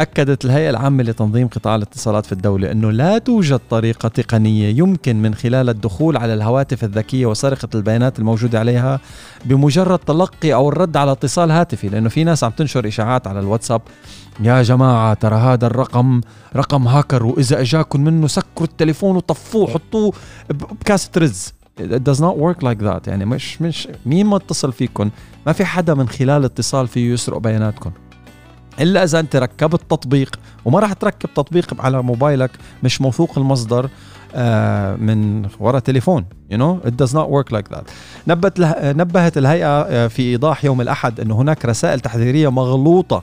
أكدت الهيئة العامة لتنظيم قطاع الاتصالات في الدولة أنه لا توجد طريقة تقنية يمكن من خلال الدخول على الهواتف الذكية وسرقة البيانات الموجودة عليها بمجرد تلقي أو الرد على اتصال هاتفي لأنه في ناس عم تنشر إشاعات على الواتساب يا جماعة ترى هذا الرقم رقم هاكر وإذا أجاكم منه سكروا التليفون وطفوه حطوه بكاسة رز. It does not work like that يعني مش مش مين ما اتصل فيكم ما في حدا من خلال اتصال فيه يسرق بياناتكم إلا إذا أنت ركبت تطبيق وما راح تركب تطبيق على موبايلك مش موثوق المصدر آه، من وراء تليفون you know it does not work like that. نبت نبهت الهيئة آه، في إيضاح يوم الأحد أن هناك رسائل تحذيرية مغلوطة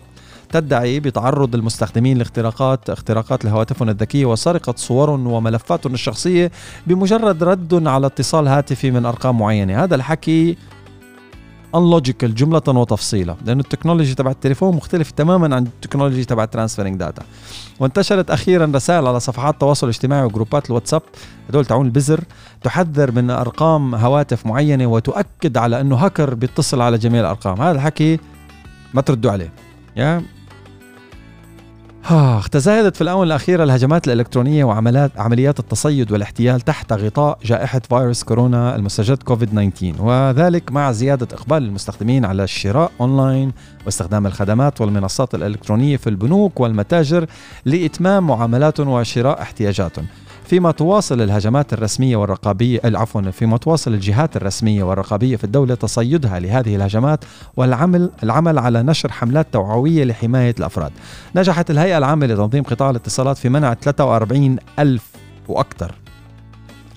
تدعي بتعرض المستخدمين لاختراقات اختراقات لهواتفهم الذكية وسرقة صورهم وملفاتهم الشخصيه بمجرد رد على اتصال هاتفي من أرقام معينة، هذا الحكي unlogical جملة وتفصيلا لأن ال technology تبع التليفون مختلف تماما عن ال technology تبع transferring data وانتشرت أخيرا رسائل على صفحات التواصل الاجتماعي و groups ات ال WhatsApp هدول تعون البزر تحذر من أرقام هواتف معينة وتؤكد على أنه هاكر بيتصل على جميع الأرقام. هذا الحكي ما تردوا عليه. يا تزايدت في الآونة الأخيرة الهجمات الإلكترونية وعمليات عمليات التصيد والاحتيال تحت غطاء جائحة فيروس كورونا المستجد كوفيد 19 وذلك مع زيادة إقبال المستخدمين على الشراء أونلاين واستخدام الخدمات والمنصات الإلكترونية في البنوك والمتاجر لإتمام معاملاتهم وشراء احتياجاتهم فيما تواصل الهجمات الرسمية والرقابية عفوا فيما تواصل الجهات الرسمية والرقابية في الدولة تصيدها لهذه الهجمات والعمل العمل على نشر حملات توعوية لحماية الأفراد. نجحت الهيئة العامة لتنظيم قطاع الاتصالات في منع 43 ألف وأكثر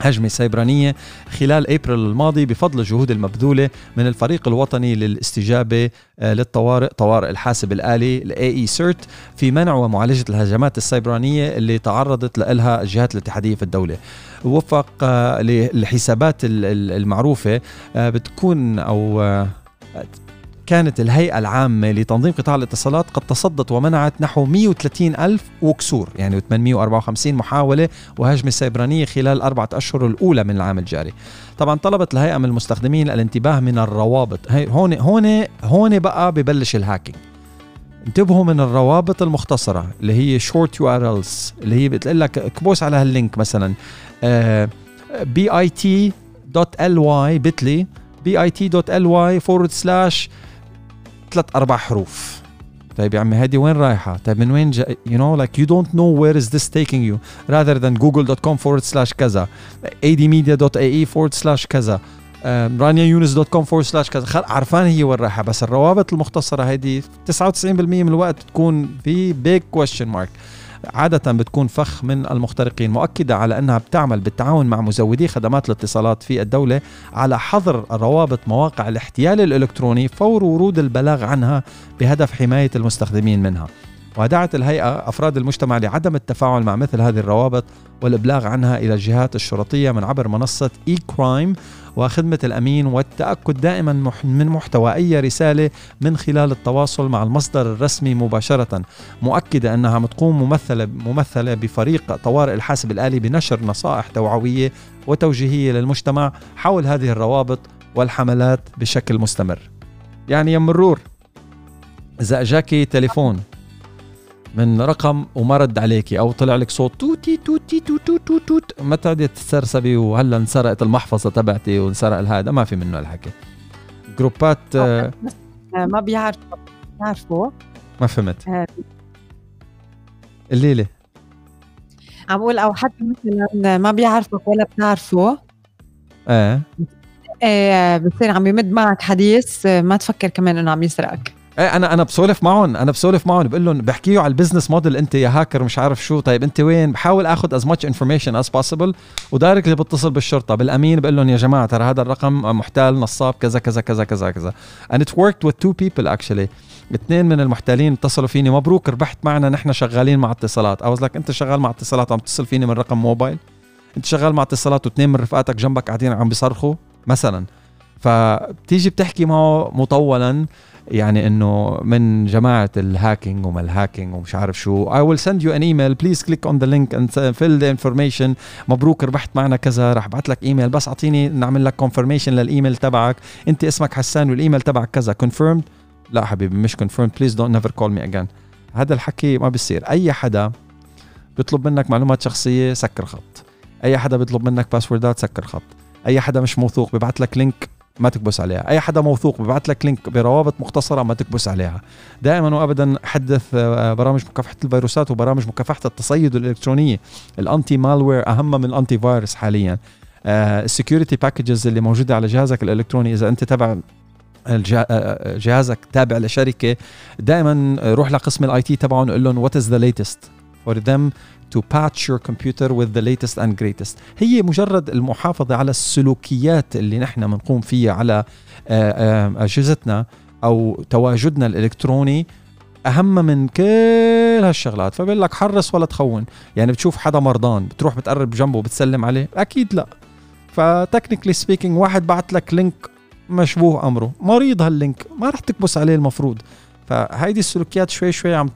هجمة سيبرانية خلال أبريل الماضي بفضل الجهود المبذولة من الفريق الوطني للاستجابة آه، للطوارئ طوارئ الحاسب الآلي ال AE CERT في منع ومعالجة الهجمات السيبرانية اللي تعرضت لها الجهات الاتحادية في الدولة. وفق آه، للحسابات المعروفة آه، بتكون أو كانت الهيئة العامة لتنظيم قطاع الاتصالات قد تصدت ومنعت نحو 130 ألف وكسور يعني 854 محاولة وهجمة سيبرانية خلال أربعة أشهر الأولى من العام الجاري. طبعا طلبت الهيئة من المستخدمين الانتباه من الروابط. هون هون هون بقى ببلش ال hacking. انتبهوا من الروابط المختصرة اللي هي short URLs اللي هي بتقول لك كبوس على هال link مثلا. بي آي تي دوت إل واي بتلي بي آي تي دوت إل واي فورورد سلاش ثلاث أربع حروف طيب يا عمي هذه وين رايحه؟ طيب من وين جاي؟ you know like you don't know where is this taking you rather than google.com forward slash كذا admedia.ae forward slash كذا رانيا forward slash كذا عرفانة هي وين رايحه بس الروابط المختصره هذه 99% من الوقت بتكون في big question mark عادة بتكون فخ من المخترقين مؤكدة على أنها بتعمل بالتعاون مع مزودي خدمات الاتصالات في الدولة على حظر روابط مواقع الاحتيال الإلكتروني فور ورود البلاغ عنها بهدف حماية المستخدمين منها. ودعت الهيئة أفراد المجتمع لعدم التفاعل مع مثل هذه الروابط والإبلاغ عنها إلى الجهات الشرطية من عبر منصة eCrime وخدمة الأمين والتأكد دائما من محتوى أي رسالة من خلال التواصل مع المصدر الرسمي مباشرة. مؤكدة أنها متقوم ممثلة, ممثلة بفريق طوارئ الحاسب الآلي بنشر نصائح توعوية وتوجيهية للمجتمع حول هذه الروابط والحملات بشكل مستمر. يعني يا مرور إذا أجاكي تليفون من رقم وما رد عليكي أو طلع لك صوت توتي توتي توتي توت توت ما تقعدي تتسرسبي وهلا انسرقت المحفظة تبعتي وانسرق هذا ما في منه الحكي. groups ات آه ما بيعرفوا. بيعرفوا. ما فهمت. آه. الليلة عم بقول أو حتى مثلا ما بيعرفك ولا بتعرفه إيه إيه بصير عم يمد معك حديث ما تفكر كمان إنه عم يسرقك. إيه أنا أنا بسولف معهم أنا بسولف معهم بقول لهم بحكيه على ال business model أنت يا هاكر مش عارف شو طيب أنت وين؟ بحاول آخذ as much information as possible و directly بتصل بالشرطة بالأمين بقول لهم يا جماعة ترى هذا الرقم محتال نصاب كذا كذا كذا كذا كذا. And it worked with two people actually. اثنين من المحتالين اتصلوا فيني مبروك ربحت معنا نحن شغالين مع اتصالات. Was like أنت شغال مع اتصالات عم تتصل فيني من رقم موبايل أنت شغال مع اتصالات واثنين من رفقاتك جنبك قاعدين عم بيصرخوا؟ مثلا. فبتيجي بتحكي معه مطولا يعني إنه من جماعة ال hacking وما ال hacking ومش عارف شو. I will send you an email. Please click on the link and fill the information. مبروك ربحت معنا كذا رح أبعث لك ايميل بس أعطيني نعمل لك confirmation للايميل تبعك. أنت اسمك حسان والايميل تبعك كذا. Confirmed لا حبيبي مش confirmed. Please don't never call me again. هذا الحكي ما بيصير. أي حدا بيطلب منك معلومات شخصية سكر خط. أي حدا بيطلب منك passwordات سكر خط. أي حدا مش موثوق ببعث لك link ما تكبس عليها. أي حدا موثوق ببعث لك link بروابط مختصرة ما تكبس عليها. دائما وابدا حدث آه، برامج مكافحة الفيروسات وبرامج مكافحة التصيد الإلكترونية. ال anti-malware أهم من ال antivirus حاليا. ال security packages اللي موجودة على جهازك الإلكتروني. إذا أنت تبع آه، جهازك تابع لشركة دائما روح لقسم ال IT تبعهم قول لهم what is the latest for them to patch your computer with the latest and greatest. هي مجرد المحافظة على السلوكيات اللي نحن بنقوم فيها على آه، أجهزتنا أو تواجدنا الإلكتروني. أهم من كل هالشغلات. فبقول لك حرص ولا تخون. يعني بتشوف حدا مرضان بتروح بتقرب جنبه بتسلم عليه. أكيد لا. ف technically speaking واحد بعت لك link مشبوه أمره. مريض هال link ما رح تكبس عليه المفروض. فهيدي السلوكيات شوي شوي عم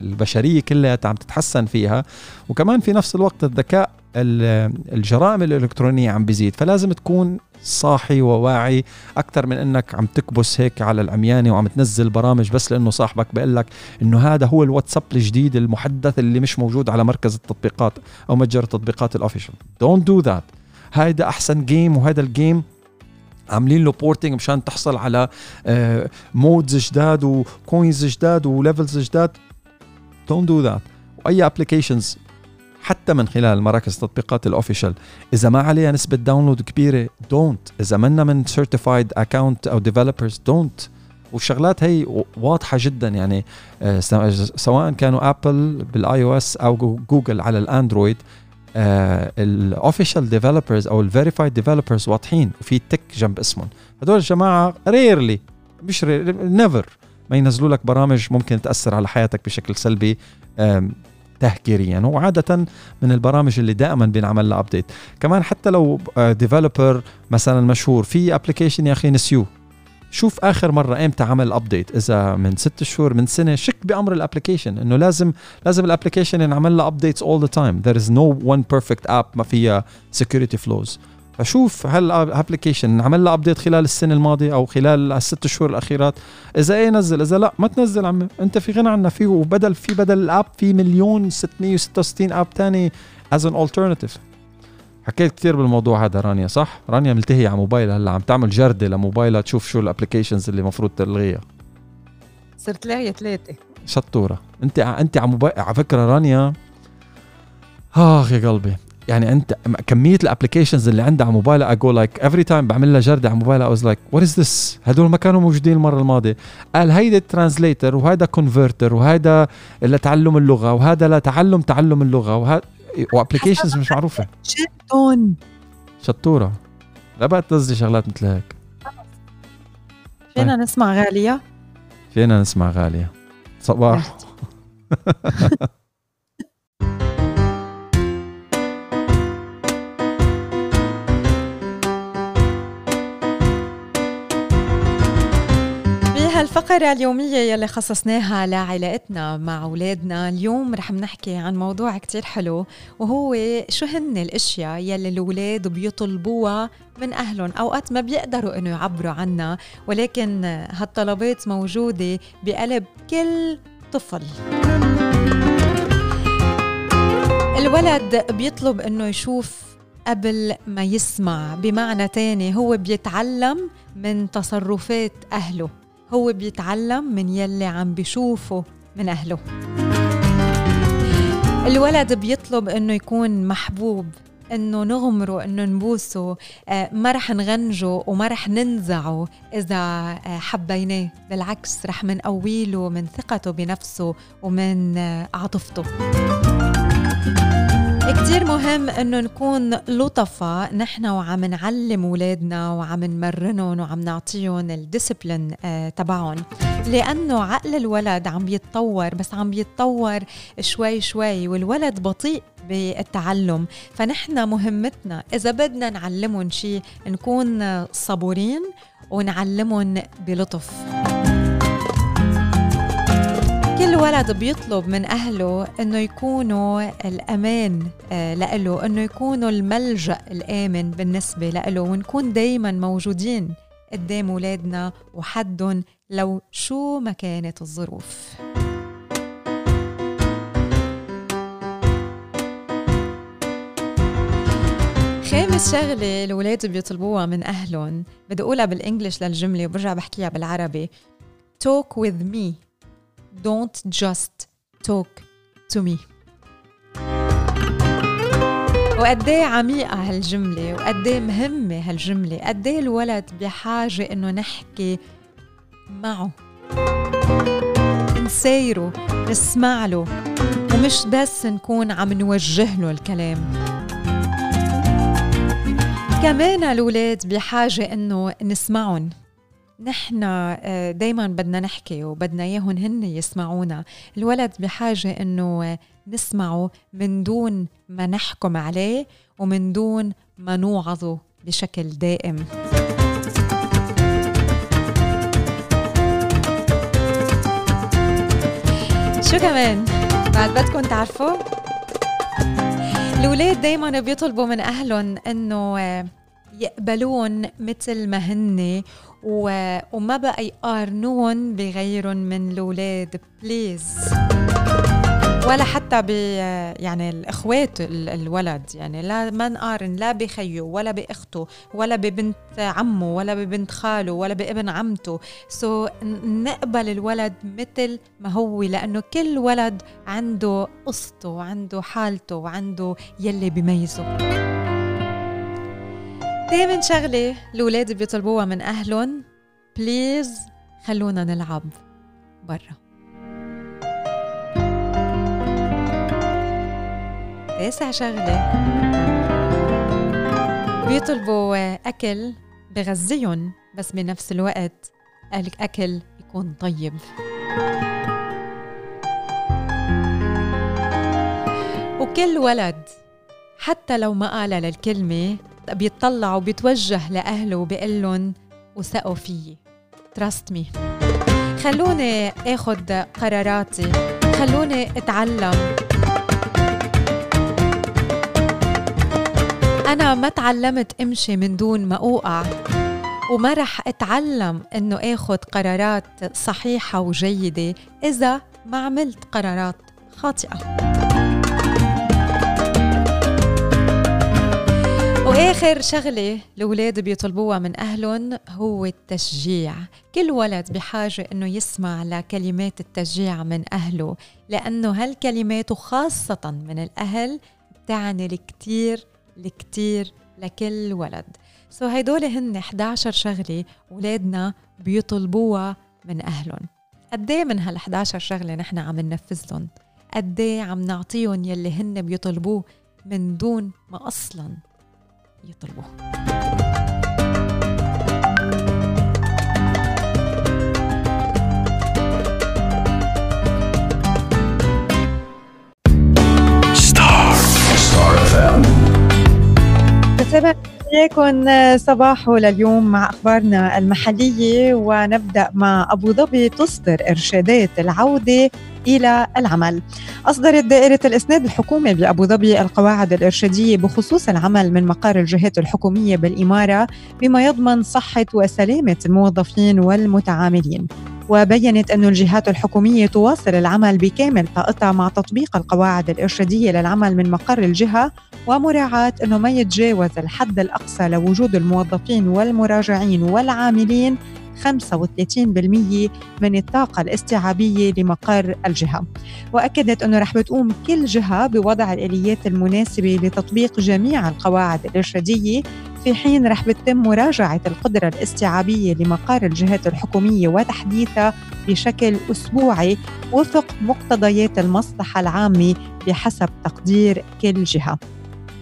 البشرية كلها عم تتحسن فيها. وكمان في نفس الوقت الذكاء الجرائم الإلكترونية عم بيزيد فلازم تكون صاحي وواعي. أكثر من إنك عم تكبس هيك على العميانة وعم تنزل برامج بس لإنه صاحبك بيقول لك إنه هذا هو الواتساب الجديد المحدث اللي مش موجود على مركز التطبيقات أو متجر التطبيقات ال official don't do that هيدا أحسن game وهذا ال game عاملين له porting مشان تحصل على mods آه، جداد و coins جداد و levels جداد. don't do that way applications حتى من خلال مراكز التطبيقات ال official إذا ما عليها نسبة download كبيرة don't إذا منا من certified account أو developers don't والشغلات هي واضحة جدا يعني آه، سواء كانوا Apple بال iOS أو جوجل على الأندرويد ال official developers أو ال verified developers واضحين وفي tick جنب اسمهم. هدول الجماعه rarely مش never ما ينزلوا لك برامج ممكن تأثر على حياتك بشكل سلبي تهكيريا هو عادة من البرامج اللي دائما بينعمل لها update كمان حتى لو developer مثلا مشهور في application يا أخي نسيوه. شوف آخر مرة إمتى عمل update إذا من ست شهور من سنة شك بأمر ال application إنه لازم لازم ال application ينعمل لها updates all the time there is no one perfect app ما فيها security flaws فشوف هل ال application نعمل لها update خلال السنة الماضية أو خلال الست شهور الأخيرات. إذا إيه نزل إذا لا ما تنزل عمي. أنت في غنى عنها. فيه وبدل في بدل ال app في مليون 666 app ثاني as an alternative. حكيت كثير بالموضوع هذا رانيا صح؟ رانيا ملتهية على موبايلها هلأ عم تعمل جردة لموبايلها تشوف شو ال applications اللي المفروض تلغيها. صرت لاقية ثلاثة شطورة. انت انت على موبايل على فكرة رانيا آخ يا قلبي. يعني انت كمية ال applications اللي عندها على موبايلها I go like every time بعمل لها جردة على موبايلها I was like what is this هدول ما كانوا موجودين المرة الماضية. قال هيدا translator وهيدا converter وهيدا لتعلم اللغة وهذا لتعلم تعلم اللغة وهذا و applications مش معروفة. شتون شطورة. لا بقى تنزلي شغلات مثل هيك. فينا. نسمع غالية؟ فينا نسمع غالية. صباح. الفقرة اليومية يلي خصصناها لعلاقتنا مع أولادنا. اليوم رح نحكي عن موضوع كتير حلو وهو شو هن الأشياء يلي الأولاد بيطلبوها من أهلهم. أوقات ما بيقدروا إنه يعبروا عنها ولكن هالطلبات موجودة بقلب كل طفل. الولد بيطلب إنه يشوف قبل ما يسمع. بمعنى تاني هو بيتعلم من تصرفات أهله. هو بيتعلم من يلي عم بيشوفه من أهله. الولد بيطلب إنه يكون محبوب إنه نغمره إنه نبوسه آه، ما رح نغنجه وما رح ننزعه إذا آه، حبيناه. بالعكس رح منقويله من ثقته بنفسه ومن آه، عاطفته. كتير مهم إنه نكون لطفة نحن وعم نعلم اولادنا وعم نمرنهم وعم نعطيهم الديسبلين آه تبعهم. لأنه عقل الولد عم بيتطور بس عم بيتطور شوي شوي والولد بطيء بالتعلم. فنحن مهمتنا إذا بدنا نعلمهم شيء نكون صبورين ونعلمهم بلطف. كل ولد بيطلب من أهله إنه يكونوا الأمان آه، لإله إنه يكونوا الملجأ الآمن بالنسبة لإله ونكون دايما موجودين قدام ولادنا وحدهم لو شو ما كانت الظروف. خامس شغلة الولاد بيطلبوها من أهلهم بدي أقولها بالإنجلش للجملة وبرجع بحكيها بالعربي. Talk with me. Don't just talk to me. وقد عميقة هالجملة وقد مهمة هالجملة. قد الولد بحاجة إنه نحكي معه. نسايره نسمع له. ومش بس نكون عم نوجه له الكلام. كمان الأولاد بحاجة إنه نسمعهم. نحن آه، دايما بدنا نحكي وبدنا إياهم هن يسمعونا. الولد بحاجة إنه نسمعه من دون ما نحكم عليه ومن دون ما نوعظه بشكل دائم. شو كمان؟ بعد بدكم تعرفوا؟ الولاد دايما بيطلبوا من أهلهم إنه آه، يقبلون مثل ما هن وما بقى يقارنون بغيرهم من الأولاد please ولا حتى ب يعني الإخوات الولد يعني لا ما نقارن لا بخيه ولا بأخته ولا ببنت عمه ولا ببنت خاله ولا بابن عمته. so so, نقبل الولد مثل ما هو لأنه كل ولد عنده قصته وعنده حالته وعنده يلي بيميزه. تامن شغلة الولاد بيطلبوها من أهلهم. بليز خلونا نلعب برا. تاسع شغلة. بيطلبوا أكل بغذيهم بس بنفس الوقت الأكل يكون طيب. وكل ولد حتى لو ما قال للكلمة بيطلع وبيتوجه لأهله وبيقول لهم وثقوا فيي. تراست مي خلوني آخذ قراراتي. خلوني أتعلم. أنا ما تعلمت أمشي من دون ما أوقع. وما رح أتعلم إنه آخذ قرارات صحيحة وجيدة إذا ما عملت قرارات خاطئة. وآخر شغلة الاولاد بيطلبوها من أهلهم هو التشجيع. كل ولد بحاجة إنه يسمع لكلمات التشجيع من أهله لأنه هالكلمات وخاصة من الأهل بتعني الكثير الكتير لكل ولد. سو هيدول هن 11 شغلة ولادنا بيطلبوها من أهلهم. قد إيه من هال 11 شغلة نحن عم ننفذهم قد إيه عم نعطيهم يلي هن بيطلبوه من دون ما أصلا؟ يطلبوه. نتابع إياكم صباح لليوم مع أخبارنا المحلية ونبدأ مع أبو ظبي تصدر إرشادات العودة إلى العمل. أصدرت دائرة الإسناد الحكومي بأبو ظبي القواعد الإرشادية بخصوص العمل من مقار الجهات الحكومية بالإمارة بما يضمن صحة وسلامة الموظفين والمتعاملين. وبينت أن الجهات الحكومية تواصل العمل بكامل طاقتها مع تطبيق القواعد الإرشادية للعمل من مقر الجهة ومراعاة أنه ما يتجاوز الحد الأقصى لوجود الموظفين والمراجعين والعاملين 35% من الطاقة الاستيعابية لمقر الجهة. وأكدت أنه رح بتقوم كل جهة بوضع الآليات المناسبة لتطبيق جميع القواعد الإرشادية في حين رح بتتم مراجعة القدرة الاستيعابية لمقار الجهات الحكومية وتحديثها بشكل أسبوعي وفق مقتضيات المصلحة العامة بحسب تقدير كل جهة.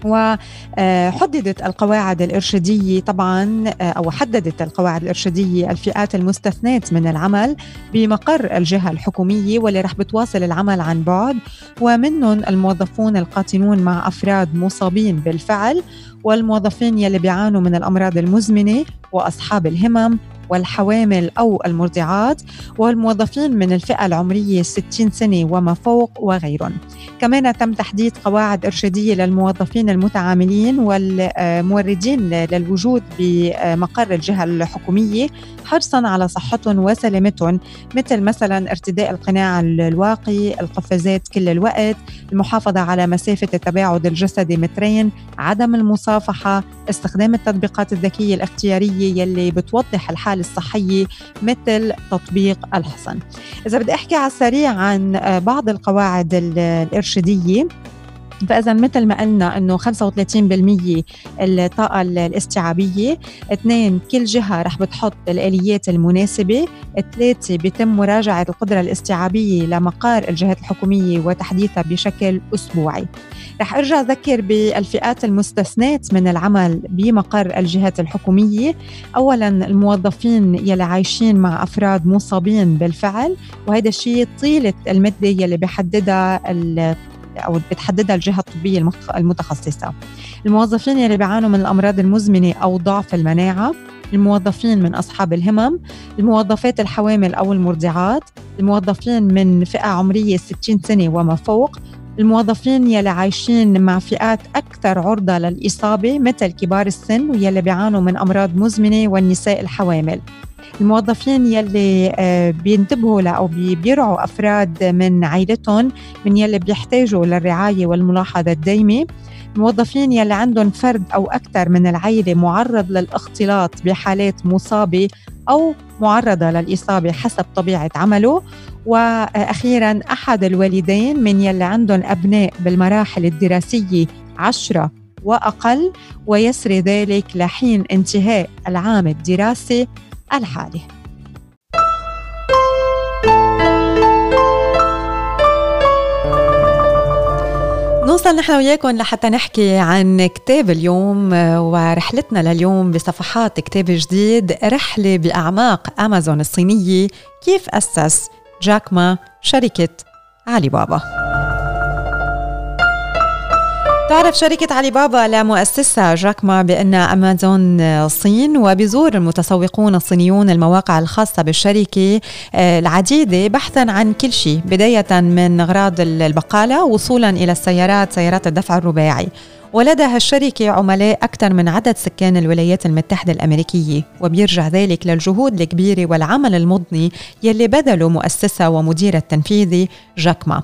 وحددت القواعد الإرشادية طبعا أو حددت القواعد الإرشادية الفئات المستثناة من العمل بمقر الجهة الحكومية واللي رح بتواصل العمل عن بعد. ومنهم الموظفون القاتلون مع أفراد مصابين بالفعل والموظفين يلي بيعانوا من الأمراض المزمنة وأصحاب الهمم والحوامل أو المرضعات والموظفين من الفئة العمرية 60 سنة وما فوق وغيرهم. كمان تم تحديد قواعد إرشادية للموظفين المتعاملين والموردين للوجود بمقر الجهة الحكومية حرصا على صحتهم وسلامتهم مثل مثلا ارتداء القناع الواقي القفازات كل الوقت المحافظة على مسافة التباعد الجسدي مترين عدم المصافحة استخدام التطبيقات الذكية الاختيارية يلي بتوضح الحالة الصحية مثل تطبيق الحصن إذا بدي أحكي على السريع عن بعض القواعد الإرشادية فإذا مثل ما قلنا إنه 35% الطاقة الاستيعابية اثنين كل جهة رح بتحط الآليات المناسبة ثلاثة بيتم مراجعة القدرة الاستيعابية لمقار الجهات الحكومية وتحديثها بشكل أسبوعي. رح أرجع أذكر بالفئات المستثنات من العمل بمقر الجهات الحكومية. اولا الموظفين يلي عايشين مع أفراد مصابين بالفعل وهذا الشيء طيلة المدة يلي بحددها أو بتحددها الجهة الطبية المتخصصة. الموظفين يلي بيعانوا من الأمراض المزمنة أو ضعف المناعة. الموظفين من أصحاب الهمم. الموظفات الحوامل أو المرضعات. الموظفين من فئة عمرية 60 سنة وما فوق. الموظفين يلي عايشين مع فئات أكثر عرضة للإصابة مثل كبار السن ويلي بيعانوا من أمراض مزمنة والنساء الحوامل. الموظفين يلي آه، بينتبهوا أو بيرعوا أفراد من عائلتهم من يلي بيحتاجوا للرعاية والملاحظة الدايمة. الموظفين يلي عندهم فرد أو أكثر من العائلة معرض للاختلاط بحالات مصابة أو معرضة للإصابة حسب طبيعة عمله. وأخيرا أحد الوالدين من يلي عندهم أبناء بالمراحل الدراسية عشرة وأقل ويسري ذلك لحين انتهاء العام الدراسي الحالي. نوصل نحن وياكم لحتى نحكي عن كتاب اليوم ورحلتنا لليوم بصفحات كتاب جديد رحلة بأعماق أمازون الصينية كيف أسس جاك ما شركة علي بابا. تعرف شركة علي بابا لمؤسسها جاك ما بأن أمازون الصين وبزور المتسوقون الصينيون المواقع الخاصة بالشركة آه، العديدة بحثا عن كل شيء بداية من أغراض البقالة وصولا إلى السيارات سيارات الدفع الرباعي. ولدى الشركة عملاء أكثر من عدد سكان الولايات المتحدة الأمريكية. وبيرجع ذلك للجهود الكبيرة والعمل المضني يلي بذله مؤسسها ومدير التنفيذي جاكما.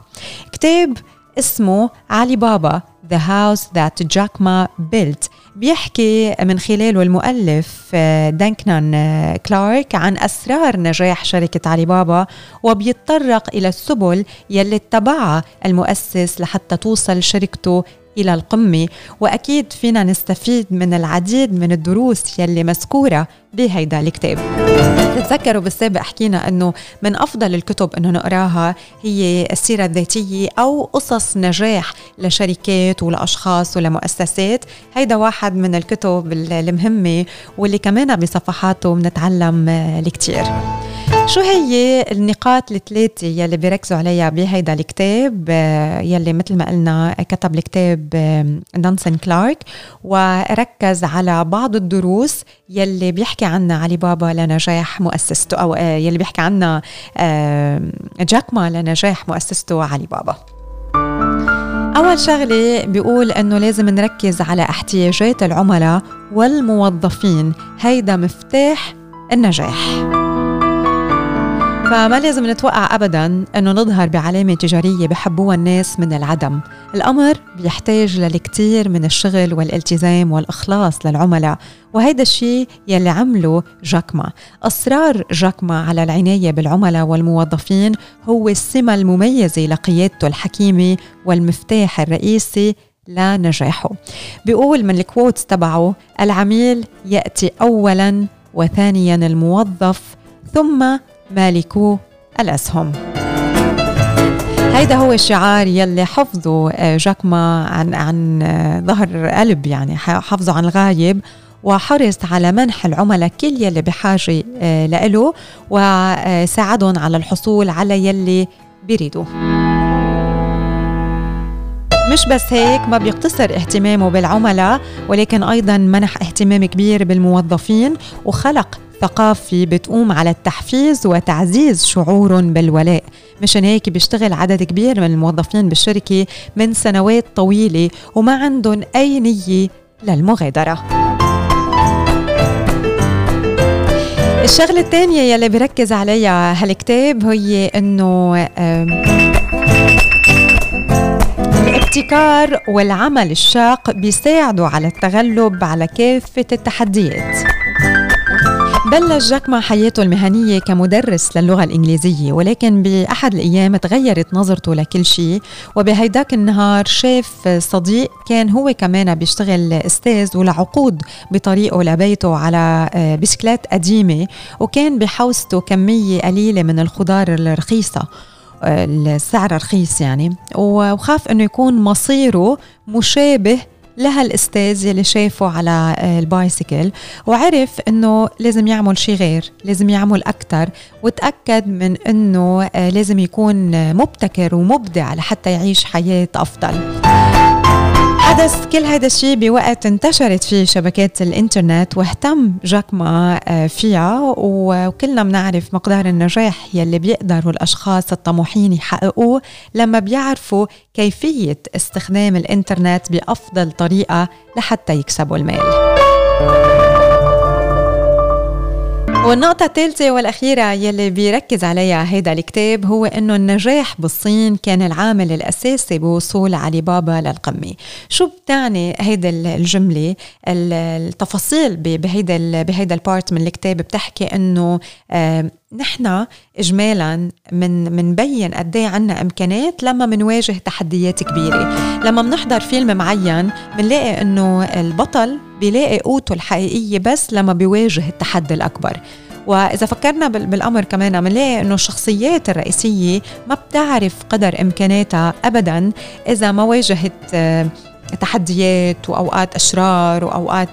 كتاب اسمه علي بابا The House That Jack Ma Built. بيحكي من خلاله المؤلف آه، دانكنان آه، كلارك عن أسرار نجاح شركة علي بابا وبيتطرق إلى السبل يلي اتبعها المؤسس لحتى توصل شركته إلى القمة وأكيد فينا نستفيد من العديد من الدروس يلي مذكورة بهيدا الكتاب. تتذكروا بالسابق حكينا أنه من أفضل الكتب أنه نقراها هي السيرة الذاتية أو قصص نجاح لشركات ولأشخاص ولمؤسسات. هيدا واحد من الكتب المهمة واللي كمان بصفحاته بنتعلم الكتير. شو هي النقاط الثلاثة يلي بيركزوا عليها بهيدا الكتاب؟ آه، يلي مثل ما قلنا كتب الكتاب نانسن كلارك وركز على بعض الدروس يلي بيحكي عنها علي بابا لنجاح مؤسسته أو آه، يلي بيحكي عنها جاكما لنجاح مؤسسته علي بابا. أول شغلة بيقول إنه لازم نركز على احتياجات العملاء والموظفين هيدا مفتاح النجاح. فما لازم نتوقع ابدا أنه نظهر بعلامة تجارية بحبوها الناس من العدم. الأمر بيحتاج للكثير من الشغل والالتزام والإخلاص للعملاء وهيدا الشيء يلي عمله جاكما. أصرار جاكما على العناية بالعملاء والموظفين هو السمة المميزة لقيادته الحكيمة والمفتاح الرئيسي لنجاحه. بيقول من الكوتس تبعه العميل يأتي أولا وثانيا الموظف ثم مالكو الأسهم. هيدا هو الشعار يلي حفظه آه، جاكما عن عن آه، ظهر قلب يعني حفظه عن الغايب وحرص على منح العملاء كل يلي بحاجة آه، له وساعدهم على الحصول على يلي بيريدوه. مش بس هيك ما بيقتصر اهتمامه بالعملاء ولكن أيضا منح اهتمام كبير بالموظفين وخلق ثقافي بتقوم على التحفيز وتعزيز شعور بالولاء مشان هيك بيشتغل عدد كبير من الموظفين بالشركة من سنوات طويلة وما عندهم أي نية للمغادرة. الشغلة الثانية يلي بركز عليها هالكتاب هي إنه الابتكار والعمل الشاق بيساعدوا على التغلب على كافة التحديات. بلش جاكما حياته المهنية كمدرس للغة الإنجليزية ولكن بأحد الأيام تغيرت نظرته لكل شيء وبهيداك النهار شاف صديق كان هو كمان بيشتغل أستاذ ولعقود بطريقه لبيته على آه، بسكلات قديمة وكان بحوزته كمية قليلة من الخضار الرخيصة آه، السعر رخيص يعني وخاف إنه يكون مصيره مشابه لهالاستاذ يلي شافه على آه، البايسيكل وعرف إنه لازم يعمل شيء غير لازم يعمل أكثر وتأكد من إنه آه، لازم يكون مبتكر ومبدع لحتى يعيش حياة أفضل. حدث كل هذا الشيء بوقت انتشرت فيه شبكات الإنترنت واهتم جاكما آه، فيها وكلنا بنعرف مقدار النجاح يلي بيقدروا الأشخاص الطموحين يحققوه لما بيعرفوا كيفية استخدام الإنترنت بأفضل طريقة لحتى يكسبوا المال. والنقطة الثالثة والأخيرة يلي بيركز عليها هيدا الكتاب هو إنه النجاح بالصين كان العامل الأساسي بوصول علي بابا للقمة. شو بتعني هيدا الجملة؟ التفاصيل بهيدا بهيدا البارت من الكتاب بتحكي آه نحن اجمالا من منبين قد إيه عندنا امكانات لما بنواجه تحديات كبيرة. لما بنحضر فيلم معين بنلاقي إنه البطل بيلاقي قوته الحقيقية بس لما بيواجه التحدي الأكبر. وإذا فكرنا بالأمر كمان بنلاقي إنه الشخصيات الرئيسية ما بتعرف قدر امكاناتها ابدا إذا ما واجهت تحديات وأوقات أشرار وأوقات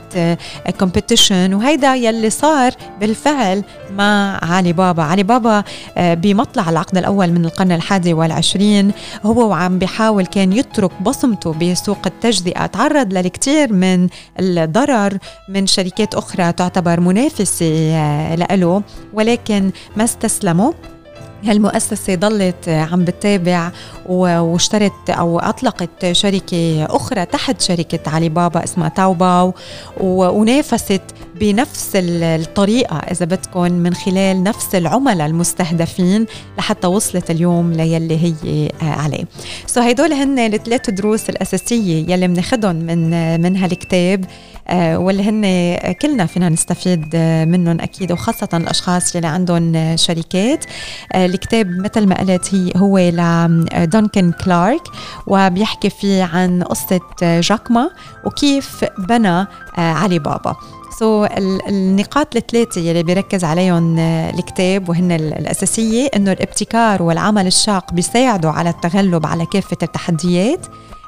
كومبيتيشن وهيدا يلي صار بالفعل مع علي بابا. علي بابا آه، بمطلع العقد الأول من القرن الحادي والعشرين هو وعم بيحاول كان يترك بصمته بسوق التجزئه تعرض للكثير من الضرر من شركات أخرى تعتبر منافسة آه، له ولكن ما استسلموا. هالمؤسسة ضلت عم بتتابع واشترت أو أطلقت شركة أخرى تحت شركة علي بابا اسمها تاوباو ونافست بنفس الطريقة إذا بدكم من خلال نفس العملاء المستهدفين لحتى وصلت اليوم ليلي هي عليه. so هيدول هن الثلاث دروس الأساسية يلي بناخدهم من من هالكتاب. واللي هن كلنا فينا نستفيد منهم أكيد وخاصة الأشخاص اللي عندهم شركات آه، الكتاب مثل ما قلت هي هو لدونكن كلارك وبيحكي فيه عن قصة جاكما وكيف بنى آه، علي بابا. so so, النقاط الثلاثة يلي بيركز عليهم الكتاب وهن الأساسية إنه الابتكار والعمل الشاق بيساعدوا على التغلب على كافة التحديات.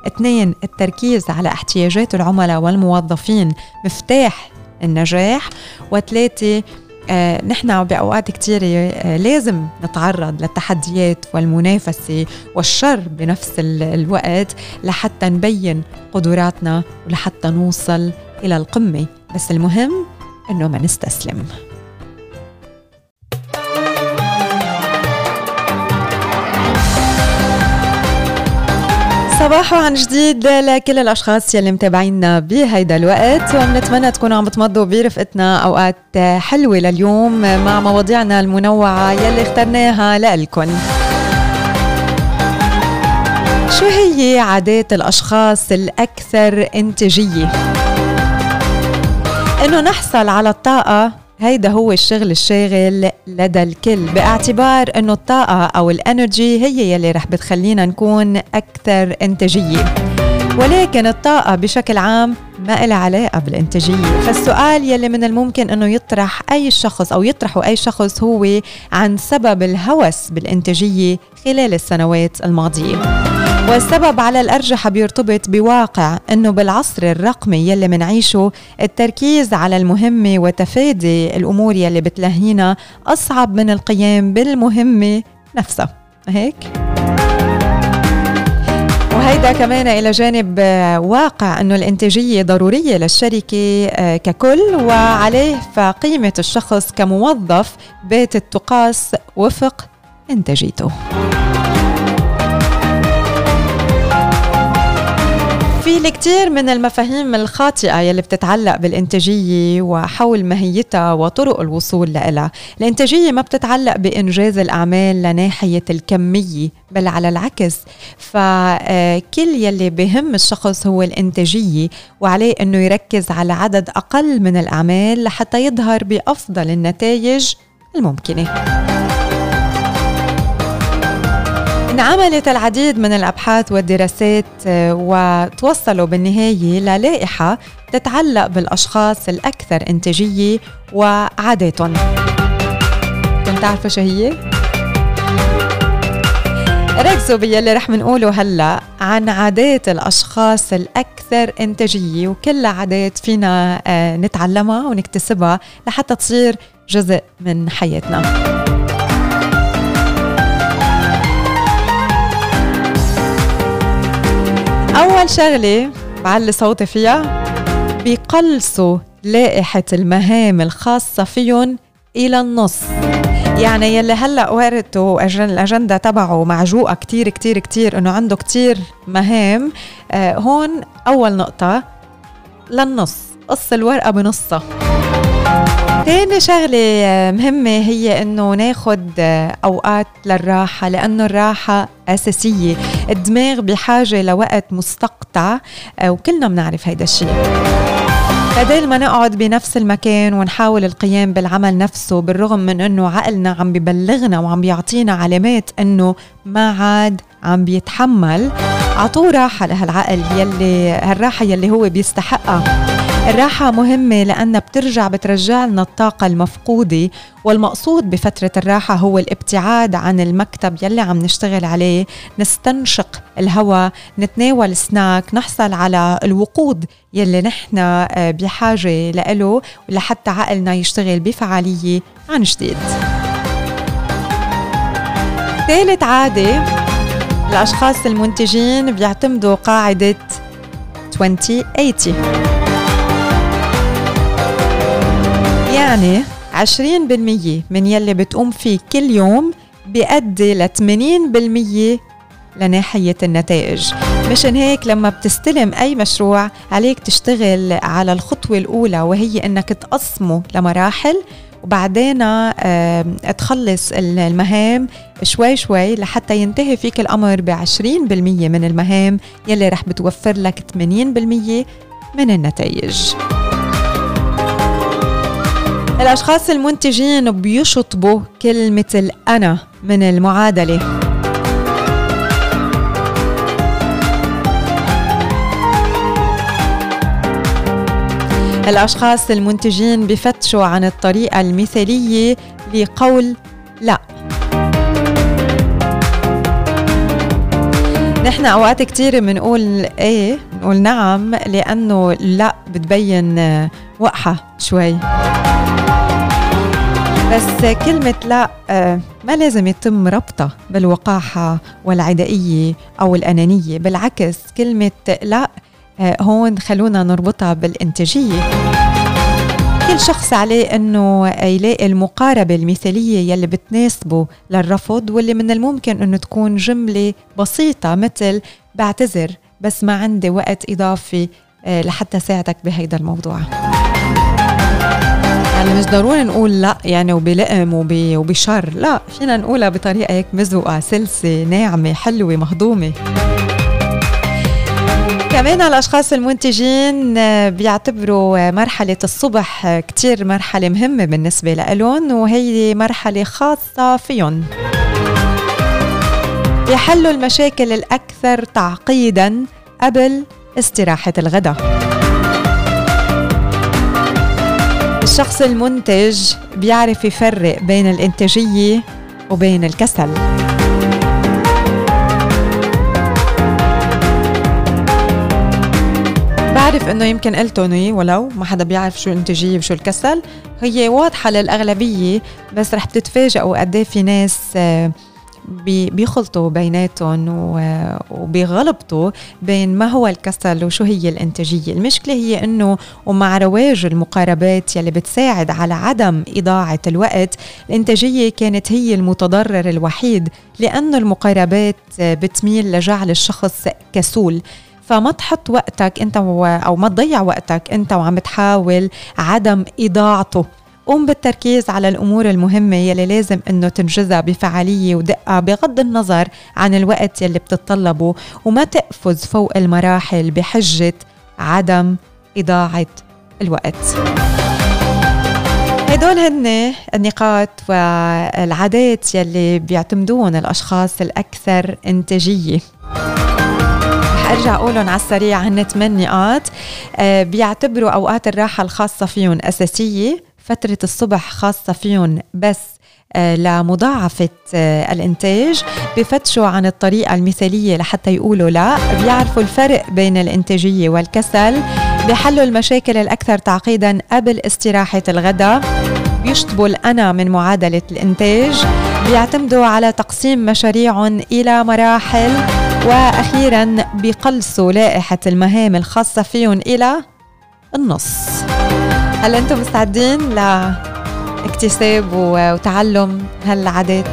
اثنين التركيز على احتياجات العملاء والموظفين مفتاح النجاح. وثلاثة آه نحن بأوقات كثيرة آه لازم نتعرض للتحديات والمنافسة والشر بنفس الوقت لحتى نبين قدراتنا ولحتى نوصل إلى القمة. بس المهم إنه ما نستسلم. صباح عن جديد لكل الأشخاص يلي متابعينا بهيدا الوقت وبنتمنى تكونوا عم بتمضوا برفقتنا أوقات حلوة لليوم مع مواضيعنا المنوعة يلي اخترناها لكم شو هي عادات الأشخاص الأكثر انتاجية؟ إنه نحصل على الطاقة هيدا هو الشغل الشاغل لدى الكل باعتبار إنه الطاقة أو الإنرجي هي يلي رح بتخلينا نكون أكثر إنتاجية. ولكن الطاقة بشكل عام ما إلها علاقة بالإنتاجية. فالسؤال يلي من الممكن أنه يطرح أي شخص أو يطرحه أي شخص هو عن سبب الهوس بالإنتاجية خلال السنوات الماضية. والسبب على الأرجح بيرتبط بواقع أنه بالعصر الرقمي يلي منعيشه التركيز على المهمة وتفادي الأمور يلي بتلهينا أصعب من القيام بالمهمة نفسها. هيك؟ هيدا كمان إلى جانب آه، واقع أنه الإنتاجية ضرورية للشركة آه، ككل وعليه فقيمة الشخص كموظف بيت تقاس وفق إنتاجيته. في الكثير من المفاهيم الخاطئة يلي بتتعلق بالإنتاجية وحول ماهيتها وطرق الوصول لها. الإنتاجية ما بتتعلق بإنجاز الأعمال لناحية الكمية بل على العكس. فكل يلي بهم الشخص هو الإنتاجية وعليه أنه يركز على عدد أقل من الأعمال لحتى يظهر بأفضل النتائج الممكنة. انعملت العديد من الأبحاث والدراسات آه، وتوصلوا بالنهاية للائحة تتعلق بالأشخاص الأكثر إنتاجية وعاداتهم كنت عارفة شو هي؟ ركزوا باللي رح منقوله هلا عن عادات الأشخاص الأكثر إنتاجية وكل عادات فينا آه، نتعلمها ونكتسبها لحتى تصير جزء من حياتنا أول شغلة بعلي صوتي فيها. بيقلصوا لائحة المهام الخاصة فيهم إلى النص. يعني يلي هلأ ورثوا الأجندة تبعه معجوقة كتير كتير كتير إنه عنده كتير مهام آه هون أول نقطة للنص. قص الورقة بنصها. تاني شغلة مهمة هي إنه ناخد أوقات للراحة لأنه الراحة أساسية. الدماغ بحاجة لوقت مستقطع وكلنا بنعرف هيدا الشيء. بدل ما نقعد بنفس المكان ونحاول القيام بالعمل نفسه بالرغم من إنه عقلنا عم ببلغنا وعم بيعطينا علامات إنه ما عاد عم بيتحمل أعطوه راحة لهالعقل يلي هالراحة يلي هو بيستحقها. الراحة مهمة لأنها بترجع بترجع لنا الطاقة المفقودة والمقصود بفترة الراحة هو الابتعاد عن المكتب يلي عم نشتغل عليه. نستنشق الهواء نتناول سناك نحصل على الوقود يلي نحن آه، بحاجة لإله لحتى عقلنا يشتغل بفعالية عن جديد. ثالث عادة الأشخاص المنتجين بيعتمدوا قاعدة 2080 يعني 20% من يلي بتقوم فيه كل يوم بيأدي ل 80% لناحية النتائج. مشان هيك لما بتستلم أي مشروع عليك تشتغل على الخطوة الأولى وهي أنك تقسمه لمراحل وبعدين تخلص المهام شوي شوي لحتى ينتهي فيك الأمر ب 20% من المهام يلي رح بتوفر لك 80% من النتائج. الأشخاص المنتجين بيشطبوا كلمة الأنا من المعادلة. الأشخاص المنتجين بفتشوا عن الطريقة المثالية لقول لا. نحن أوقات كثير بنقول إيه؟ بنقول نعم لأنه لا بتبين وقحة شوي. بس كلمة لا آه، ما لازم يتم ربطها بالوقاحة والعدائية أو الأنانية بالعكس كلمة لا آه، هون خلونا نربطها بالإنتاجية. كل شخص عليه إنه يلاقي المقاربة المثالية يلي بتناسبه للرفض واللي من الممكن إنه تكون جملة بسيطة مثل بعتذر بس ما عندي وقت إضافي آه، لحتى ساعدك بهيدا الموضوع. يعني مش ضروري نقول لا يعني وبلقم وبشر. لا فينا نقولها بطريقة هيك مزوقة سلسة ناعمة حلوة مهضومة. كمان الأشخاص المنتجين بيعتبروا مرحلة الصبح كتير مرحلة مهمة بالنسبة لهم وهي مرحلة خاصة فيهم. يحلوا المشاكل الأكثر تعقيدا قبل استراحة الغداء. الشخص المنتج بيعرف يفرق بين الإنتاجية وبين الكسل. بعرف إنه يمكن قلتوني ولو ما حدا بيعرف شو الإنتاجية وشو الكسل. هي واضحة للأغلبية بس رح تتفاجئوا قد إيه في ناس آه، بيخلطوا بيناتهم وبيغلبطوا بين ما هو الكسل وشو هي الإنتاجية. المشكلة هي إنه ومع رواج المقاربات يلي بتساعد على عدم إضاعة الوقت الإنتاجية كانت هي المتضرر الوحيد لأنه المقاربات بتميل لجعل الشخص كسول. فما تحط وقتك أنت أو ما تضيع وقتك أنت وعم تحاول عدم إضاعته. قوم بالتركيز على الأمور المهمة يلي لازم إنه تنجزها بفعالية ودقة بغض النظر عن الوقت يلي بتتطلبه وما تقفز فوق المراحل بحجة عدم إضاعة الوقت. هدول هن النقاط والعادات يلي بيعتمدون الأشخاص الأكثر إنتاجية. أرجع أقولهم على السريع هن ثمان نقاط آه، بيعتبروا أوقات الراحة الخاصة فيهم أساسية. فترة الصبح خاصة فيهم بس آه، لمضاعفة آه، الإنتاج بفتشوا عن الطريقة المثالية لحتى يقولوا لا. بيعرفوا الفرق بين الإنتاجية والكسل بيحلوا المشاكل الأكثر تعقيدا قبل استراحة الغداء. بيشطبوا الأنا من معادلة الإنتاج. بيعتمدوا على تقسيم مشاريعهم إلى مراحل. وأخيرا بقلصوا لائحة المهام الخاصة فيهم إلى النص. هل أنتم مستعدين لاكتساب وتعلم هالعادات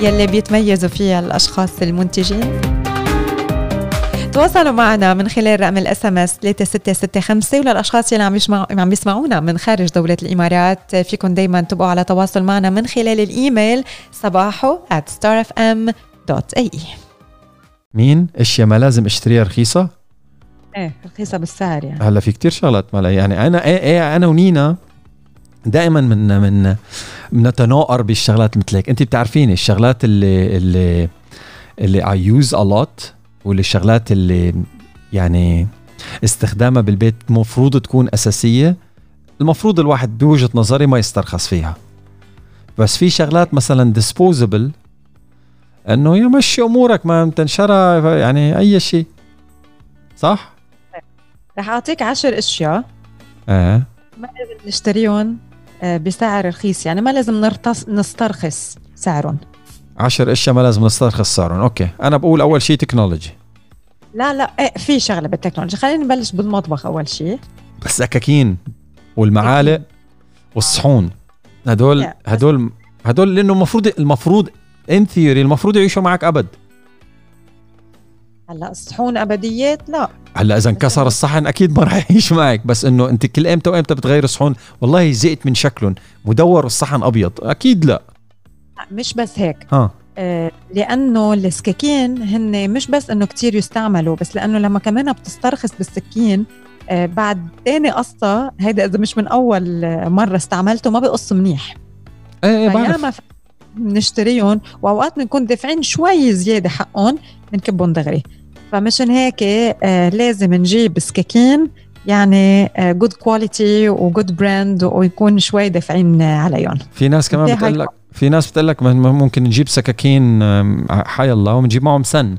يلي بيتميزوا فيها الأشخاص المنتجين؟ تواصلوا معنا من خلال رقم ال SMS 3665 وللاشخاص اللي عم يسمعوا عم بيسمعونا من خارج دولة الإمارات فيكم دائما تبقوا على تواصل معنا من خلال الإيميل صباحو starfm.ae مين؟ اشياء ما لازم إشتريها رخيصة؟ إيه رخيصه بالسعر يعني. هلا في كتير شغلات ما يعني أنا إيه, إيه أنا ونينا دائما من من بنتناقر بالشغلات مثل هيك. انت بتعرفيني الشغلات اللي اللي اللي اي يوز ا لوت واللي الشغلات اللي يعني استخدامها بالبيت المفروض تكون أساسية. المفروض الواحد بوجهة نظري ما يسترخص فيها. بس في شغلات مثلا disposable إنه يمشي أمورك ما تنشرى يعني أي شيء. صح؟ رح أعطيك عشر أشياء. إيه ما لازم نشتريهم آه، بسعر رخيص. يعني ما لازم نرتص نسترخص سعرهم. عشر أشياء ما لازم نسترخص سعرهم. okay. أنا بقول أول شيء technology لا لا إيه في شغلة بالتكنولوجي خلينا نبلش بالمطبخ أول شيء. السكاكين والمعالق والصحون. هدول هدول هدول لأنه المفروض المفروض in theory المفروض يعيشوا معك أبد. هلا الصحون أبديات؟ لا. هلا إذا انكسر الصحن أكيد ما راح يعيش معك بس إنه أنت كل إمتى وإمتى بتغير الصحون والله زهقت من شكلهم. مدور الصحن أبيض أكيد لا. مش بس هيك. ها. آه لأنه السكاكين هن مش بس إنه كتير يستعملوا بس لأنه لما كمان بتسترخص بالسكين آه بعد تاني قصة هيدا إذا مش من أول مرة استعملته ما بقص منيح. إيه إيه بعرف. بنشتريهم وأوقات بنكون دافعين شوي زيادة حقهم بنكبهم دغري. فمشان هيك آه لازم نجيب سكاكين يعني good quality و good brand ويكون شوي دافعين عليهم. في ناس كمان بتقول لك في ناس بتقول لك ممكن نجيب سكاكين حي الله ونجيب معهم سن.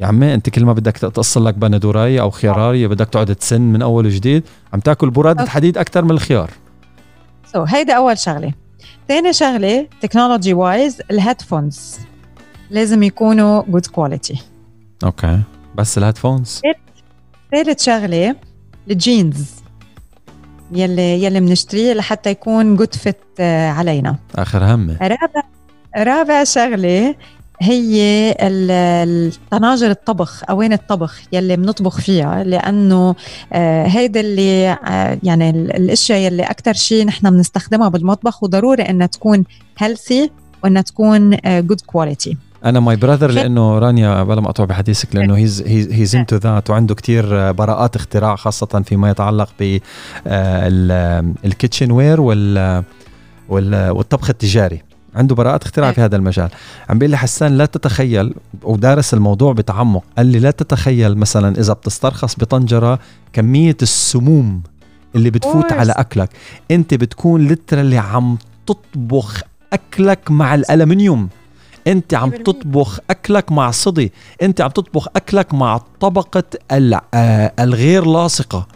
يا عمي أنت كل ما بدك تقص لك بندوراي أو خياري بدك تقعد تسن من أول وجديد عم تاكل براد حديد أكثر من الخيار. so, هيدا أول شغلة. تاني شغلة technology wise ال headphones لازم يكونوا good quality Okay. بس ال headphones. ثالث شغله الجينز. يلي يلي بنشتريه لحتى يكون good fit آه، علينا. آخر همي. رابع رابع شغلة هي الطناجر الطبخ اواني الطبخ يلي بنطبخ فيها لأنه آه، هيدا اللي آه، يعني الأشياء يلي أكثر شيء نحن بنستخدمها بالمطبخ وضروري إنها تكون healthy وإنها تكون good quality أنا my brother لأنه رانيا بلا ما اقطع بحديثك لأنه he's he's into that وعنده كتير براءات اختراع خاصة فيما يتعلق ب ال kitchenware وال والطبخ التجاري. عنده براءات اختراع. في هذا المجال. عم بيقول لي حسان لا تتخيل ودارس الموضوع بتعمق قال لي لا تتخيل مثلا إذا بتسترخص بطنجرة كمية السموم اللي بتفوت على أكلك. أنت بتكون literally عم تطبخ أكلك مع الألمنيوم. انت عم تطبخ أكلك مع صدي انت عم تطبخ أكلك مع طبقة آه، الغير لاصقة.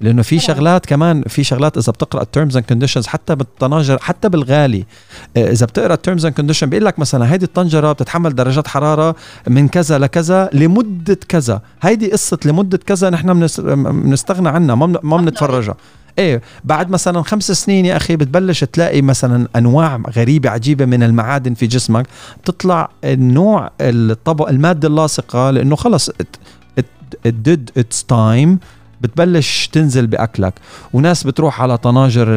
لأنه في شغلات كمان في شغلات إذا بتقرأ ال terms and conditions حتى بالطناجر حتى بالغلاي آه، إذا بتقرأ ال terms and condition بيقول لك مثلا هيدي الطنجرة بتتحمل درجات حرارة من كذا لكذا لمدة كذا. هيدي قصة لمدة كذا نحن بنستغنى عنها ما ما بنتفرجها إيه بعد مثلا خمس سنين يا أخي بتبلش تلاقي مثلا أنواع غريبة عجيبة من المعادن في جسمك بتطلع النوع الطبق المادة اللاصقة لأنه خلص it did its time بتبلش تنزل بأكلك. وناس بتروح على طناجر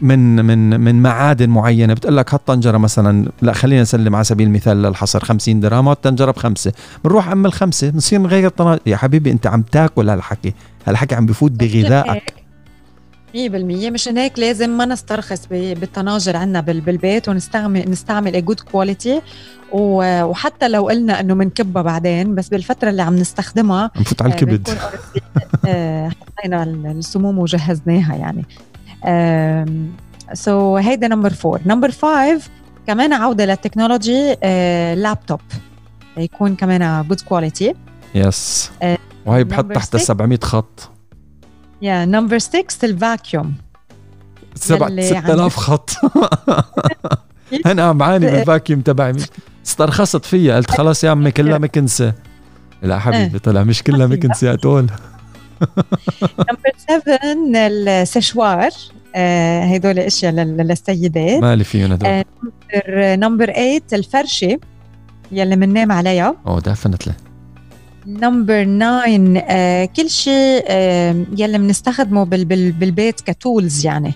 من من من معادن معينة بتقول لك هالطنجره مثلا لا خلينا نسلم على سبيل المثال لا الحصر 50 درهم الطنجره بخمسة. بنروح عم الخمسة بنصير نغير طناجر يا حبيبي أنت عم تاكل هالحكي هالحكي عم بفوت بغذائك. 100% مشان هيك لازم ما نسترخص بالطناجر عندنا بالبيت ونستعمل نستعمل good quality وحتى لو قلنا إنه بنكبها بعدين بس بالفترة اللي عم نستخدمها نفوت على الكبد. آه، حطينا السموم وجهزناها يعني. so هيدا number four number five كمان عودة للتكنولوجي لابتوب آه، يكون كمان good quality Yes وهي بحط تحت 700 خط. Yeah number 6 ال vacuum 6000 خط. أنا عم بعاني من ال vacuum تبعي. استرخصت فيها قلت خلاص يا عمي كلها مكنسة. لا حبيبي طلع مش كلها مكنسة يا تقول number 7 السشوار آه، هدول أشياء للسيدات. مالي فيهم هدول؟ Number 8 الفرشة. يلي بننام عليها. Oh definitely Number 9 آه كل شيء آه يلي بنستخدمه بال بال بالبيت ك tools يعني.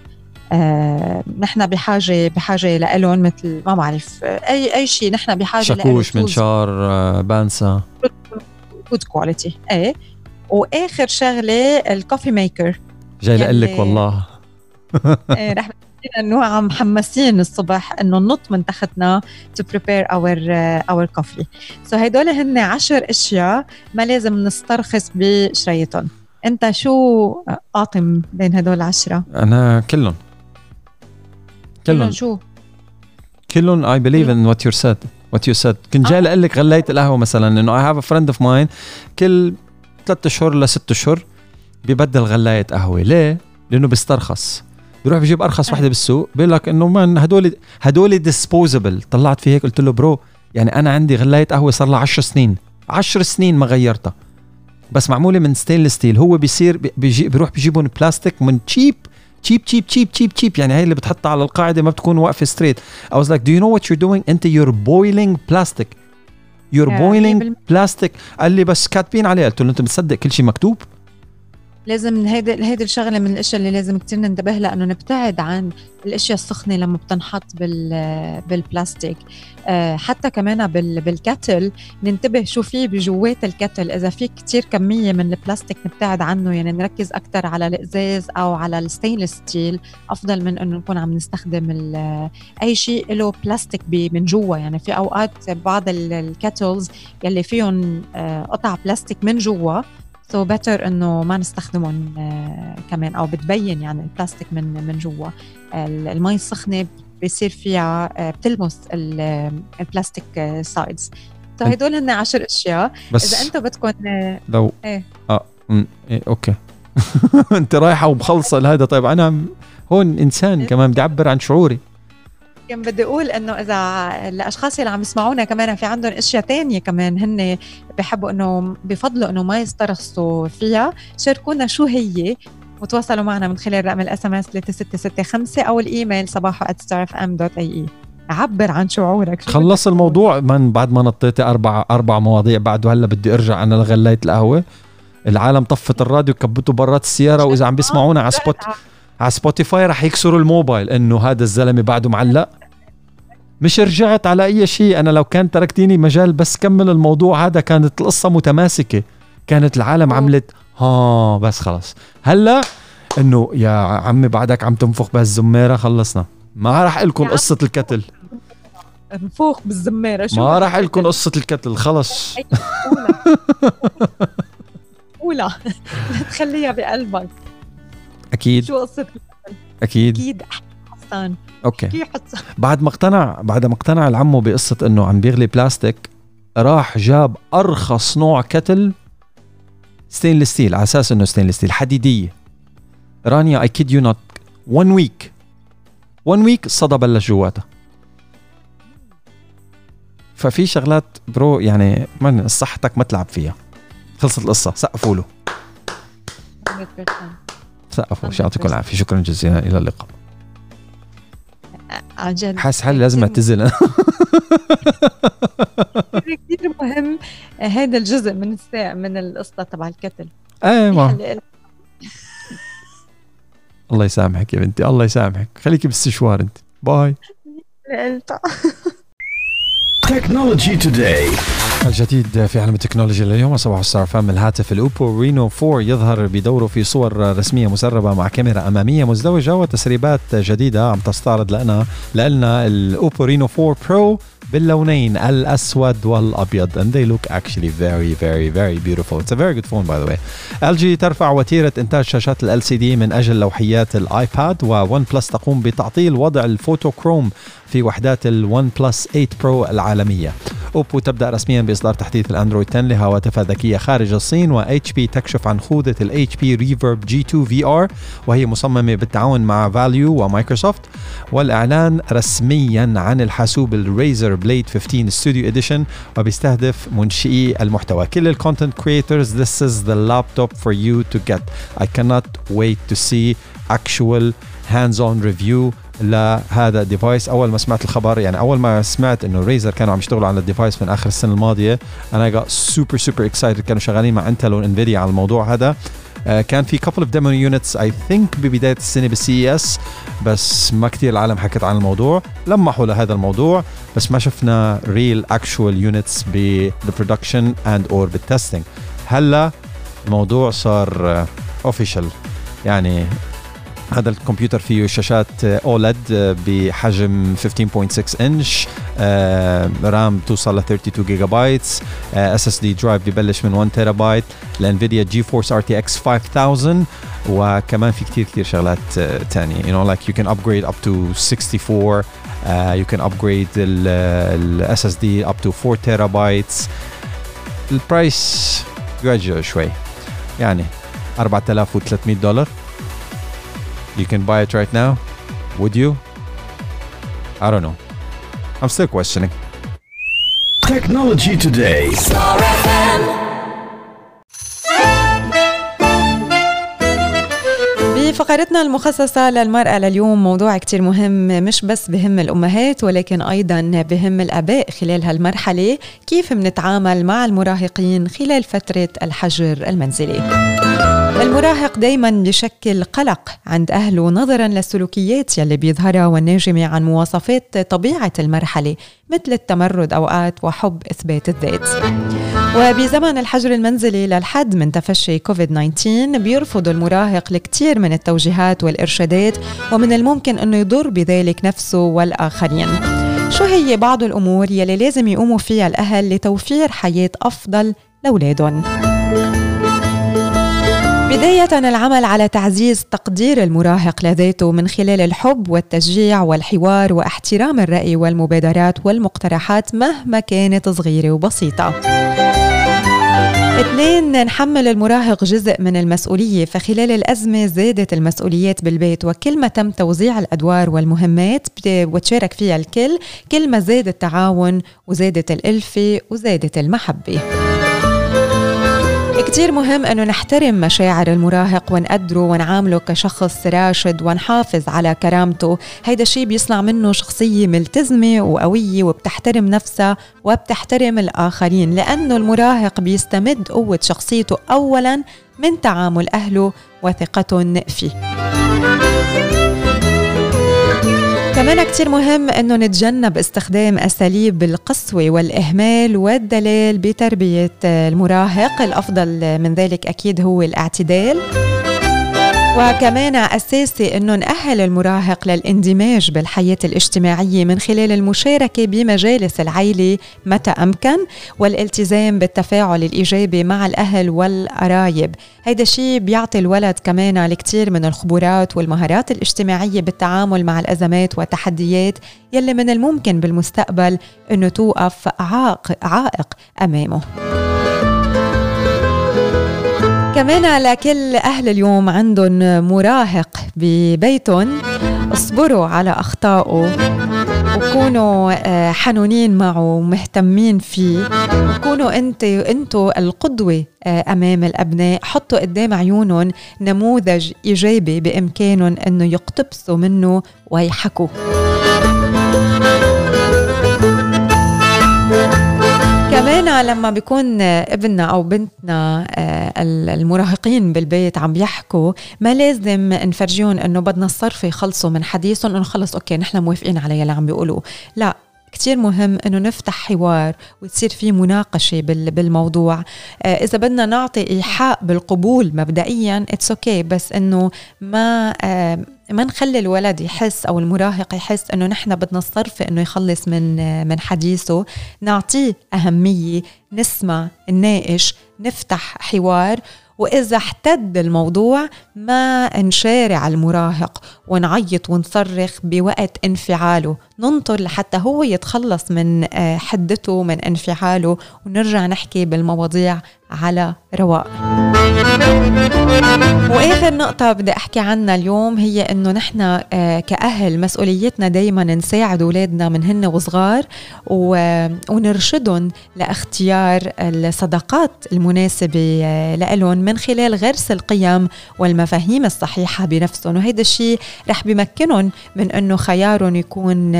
آه نحن بحاجة بحاجة لهم مثل ما بعرف اي أي شيء نحن بحاجة شاكوش منشار آه بانسا. Good quality إيه. وآخر شغلة ال coffee maker جاي يعني لك والله. إيه رح انه عم محمسين الصبح إنه ننط من تختنا to prepare our our coffee so هدول هن عشر أشياء ما لازم نسترخص بشريتهم. أنت شو قاطم بين هدول العشره أنا كلهم. كلهم. شو؟ كلهم. I believe in what you said what you said كنت جاي أقول لك غلية القهوة مثلا إنه I have a friend of mine كل ثلاث أشهر لست أشهر ببدل غلاية قهوة. ليه؟ لأنه بيسترخص بيروح بيجيب أرخص وحدة بالسوق بيقول لك إنه man هدول هدول disposable طلعت في هيك قلت له bro يعني أنا عندي غلاية قهوة صار لها 10 سنين 10 سنين ما غيرتها. بس معمولة من stainless steel هو بيصير بيجي بيروح بيجيبهم بلاستيك من cheap cheap cheap cheap cheap cheap يعني هي اللي بتحطها على القاعدة ما بتكون واقفة straight I was like do you know what you're doing انت you're boiling plastic? You're boiling plastic. قال لي بس كاتبين عليه. قلت له أنت بتصدق كل شيء مكتوب؟ لازم هيدي هيدي الشغلة من الأشياء اللي لازم كثير ننتبه لها إنه نبتعد عن الأشياء السخنة لما بتنحط بال بالبلاستيك. آه، حتى كمان بال بال kettle ننتبه شو في بجوات ال kettle إذا في كتير كمية من البلاستيك نبتعد عنه يعني نركز أكثر على الإزاز أو على ال stainless steel أفضل من إنه نكون عم نستخدم أي شيء له بلاستيك من جوا. يعني في أوقات بعض ال kettles يلي فيهم آه، قطع بلاستيك من جوا so better إنه ما نستخدمهم uh, كمان أو بتبين يعني البلاستيك من من جوا. المي السخنة بيصير فيها uh, بتلمس البلاستيك sides so هدول هن 10 أشياء. بس إذا أنتم بدكم لو إيه. آه إيه okay. أنت رايحة ومخلصه لهذا. طيب أنا هون إنسان كمان بدي اعبر عن شعوري. كان بدي أقول إنه إذا الأشخاص اللي عم يسمعونا كمان في عندهم أشياء تانية كمان هن بحبوا إنه بفضلوا إنه ما يسترخصوا فيها شاركونا شو هي. وتواصلوا معنا من خلال رقم ال SMS 3665 أو الإيميل sabaho@starfm.ie عبر عن شعورك. شو خلص الموضوع من بعد ما نطيتي أربع أربع مواضيع بعد وهلأ بدي أرجع أنا لغلايه القهوة. العالم طفت الراديو كبتوا برات السيارة وإذا عم بيسمعونا على سبوت على سبوتيفاي رح يكسروا الموبايل. إنه هذا الزلمة بعده معلق. مش رجعت على أي شيء. أنا لو كان تركتيني مجال بس كمل الموضوع. هذا كانت القصة متماسكة. كانت العالم عملت ها بس خلص. هلأ إنه يا عمي بعدك عم تنفخ بهالزمارة خلصنا. ما راح لكم قصة ال kettle. انفوخ بالزمارة. شو ما راح لكم قصة ال kettle. خلص. قولها لا تخليها بقلبك. أكيد. شو قصة أكيد. أكيد حسان okay. بعد ما اقتنع بعد ما اقتنع العمو بقصة إنه عم بيغلي بلاستيك راح جاب أرخص نوع kettle stainless steel على أساس إنه stainless steel حديدية. رانيا I kid you not 1 week 1 ويك الصدى بلش جواتها. ففي شغلات برو يعني من صحتك ما تلعب فيها. خلصت القصة. سقفوا له. 100% سقفوا يعطيكم العافية. شكرا جزيلا. إلى اللقاء. عن حاسس حالي لازم أعتزل. أنا كثير مهم. هذا الجزء من الساعة من القصة تبع الكتل إيه ما. الله يسامحك يا بنتي. الله يسامحك. خليكي بالسشوار أنت. باي. Technology Today. الجديد في عالم التكنولوجيا لليوم صباحو الستار أف إم الهاتف الأوبو Reno 4 يظهر بدوره في صور رسمية مسربة مع كاميرا أمامية مزدوجة وتسريبات جديدة عم تستعرض لنا لنا الأوبو Reno 4 Pro باللونين الأسود والأبيض. And they look actually very very very beautiful. It's a very good phone by the way. LG ترفع وتيرة إنتاج شاشات ال LCD من أجل لوحيات الايباد وOnePlus تقوم بتعطيل وضع ال photochrom في وحدات ال OnePlus 8 Pro العالمية. أوبو تبدأ رسميا بإصدار تحديث الأندرويد 10 لهواتفها الذكيه خارج الصين و HP تكشف عن خوذة ال HP Reverb G2 VR وهي مصممة بالتعاون مع Valve ومايكروسوفت والإعلان رسميا عن الحاسوب ال Razer Blade 15 Studio Edition وبيستهدف منشئي المحتوى. كل ال content creators this is the laptop for you to get. I cannot wait to see actual hands-on review لهذا ال device أول ما سمعت الخبر يعني أول ما سمعت إنه Razer كانوا عم يشتغلوا على ال device من آخر السنة الماضية أنا super super excited كانوا شغالين مع Intel و Nvidia على الموضوع هذا. آه، كان في couple of demo units I think ببداية السنة بال CES بس ما كتير العالم حكت عن الموضوع. لمحوا لهذا الموضوع بس ما شفنا real actual units بال production and or بال testing هلا الموضوع صار آه، official. يعني هذا الكمبيوتر فيه شاشات OLED بحجم 15.6 انش آه، RAM توصل ل 32 جيجا بايت SSD drive ببلش من 1 تيرا بايت ل Nvidia GeForce RTX 5000 وكمان في كتير كتير شغلات تانية. You know like you can upgrade up to 64 uh, you can upgrade ال SSD up to 4 terabytes. البرايس يعجب شوي. يعني 4300 دولار. You can buy it right now. Would you? I don't know. I'm still questioning. Technology Today. بفقرتنا المخصصة للمرأة لليوم موضوع كتير مهم مش بس بهم الأمهات ولكن أيضا بهم الآباء خلال هالمرحلة. كيف منتعامل مع المراهقين خلال فترة الحجر المنزلي؟ المراهق دايما بيشكل قلق عند أهله نظرا للسلوكيات يلي بيظهرها والناجمة عن مواصفات طبيعة المرحلة مثل التمرد أوقات وحب إثبات الذات. وبزمن الحجر المنزلي للحد من تفشي كوفيد 19 بيرفض المراهق الكثير من التوجيهات والإرشادات ومن الممكن أنه يضر بذلك نفسه والآخرين شو هي بعض الأمور يلي لازم يقوموا فيها الأهل لتوفير حياة أفضل لأولادهم؟ بداية العمل على تعزيز تقدير المراهق لذاته من خلال الحب والتشجيع والحوار واحترام الرأي والمبادرات والمقترحات مهما كانت صغيرة وبسيطة. اثنين نحمل المراهق جزء من المسؤولية فخلال الأزمة زادت المسؤوليات بالبيت وكل ما تم توزيع الأدوار والمهمات وتشارك فيها الكل كل ما زاد التعاون وزادت الألفة وزادت المحبة. كتير مهم أنه نحترم مشاعر المراهق ونقدره ونعامله كشخص راشد ونحافظ على كرامته. هيدا الشيء بيصنع منه شخصية ملتزمة وقوية وبتحترم نفسها وبتحترم الآخرين لأنه المراهق بيستمد قوة شخصيته أولا من تعامل أهله وثقتهم فيه. كمان كتير مهم إنه نتجنب استخدام أساليب القسوة والإهمال والدلال بتربية المراهق. الأفضل من ذلك أكيد هو الاعتدال. وكمان أساسي أنه نأهل المراهق للإندماج بالحياة الاجتماعية من خلال المشاركة بمجالس العيلة متى أمكن والالتزام بالتفاعل الإيجابي مع الأهل والقرايب. هيدا الشيء بيعطي الولد كمان الكثير من الخبرات والمهارات الاجتماعية بالتعامل مع الأزمات والتحديات يلي من الممكن بالمستقبل أنه توقف عائق, عائق أمامه. كمان لكل أهل اليوم عندهم مراهق ببيتهم. اصبروا على أخطائه وكونوا آه، حنونين معه ومهتمين فيه. وكونوا انت أنتوا القدوة آه، أمام الأبناء. حطوا قدام عيونهم نموذج إيجابي بإمكانهم إنه يقتبسوا منه ويحكوا. لما بيكون ابننا أو بنتنا آه، المراهقين بالبيت عم بيحكوا ما لازم نفرجيهم إنه بدنا الصرف يخلصوا من حديثهم إنه خلص أوكي نحن موافقين على يلي عم بيقولوا. لا كتير مهم إنه نفتح حوار وتصير في مناقشة بالموضوع. آه، إذا بدنا نعطي ايحاء بالقبول مبدئيا it's okay okay بس إنه ما آه، ما نخلي الولد يحس أو المراهق يحس إنه نحن بدنا الصرف إنه يخلص من آه، من حديثه. نعطيه أهمية نسمع نناقش نفتح حوار وإذا احتد الموضوع ما نشارع المراهق. ونعيط ونصرخ بوقت انفعاله. ننطر لحتى هو يتخلص من آه، حدته من انفعاله. ونرجع نحكي بالمواضيع على رواق وآخر نقطة بدي أحكي عنها اليوم هي إنه نحن آه، كأهل مسؤوليتنا دايما نساعد أولادنا من هن وصغار ونرشدهم لاختيار الصداقات المناسبة آه، لهم من خلال غرس القيم والمفاهيم الصحيحة بنفسهم. وهيدا الشيء رح بمكنهم من إنه خيارهم يكون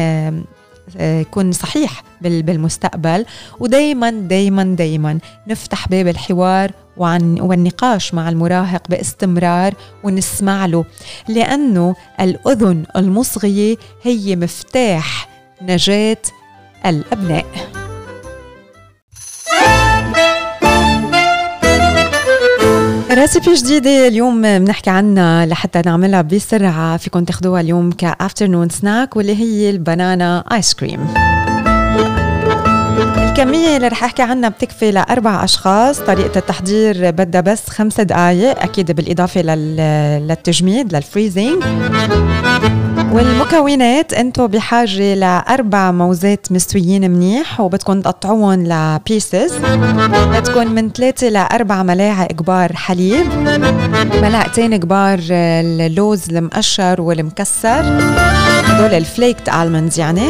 يكون صحيح بالمستقبل. ودايما دايما دايما نفتح باب الحوار وعن والنقاش مع المراهق باستمرار ونسمع له لأنه الأذن المصغية هي مفتاح نجاة الأبناء. ريسيبي جديدة اليوم بنحكي عنها لحتى نعملها بسرعة. فيكم تاخذوها اليوم كأفترنون سناك واللي هي البنانا آيس كريم. الكمية اللي رح أحكي عنها بتكفي لأربع أشخاص. طريقة التحضير بدها بس خمس دقايق أكيد بالإضافة للتجميد لل freezing والمكونات أنتم بحاجة لأربع موزات مستويين منيح وبدكم تقطعوهم ل pieces بدكم من ثلاثة لأربع ملاعق كبار حليب. ملعقتين كبار اللوز المقشر والمكسر. هدول ال flaked almonds يعني.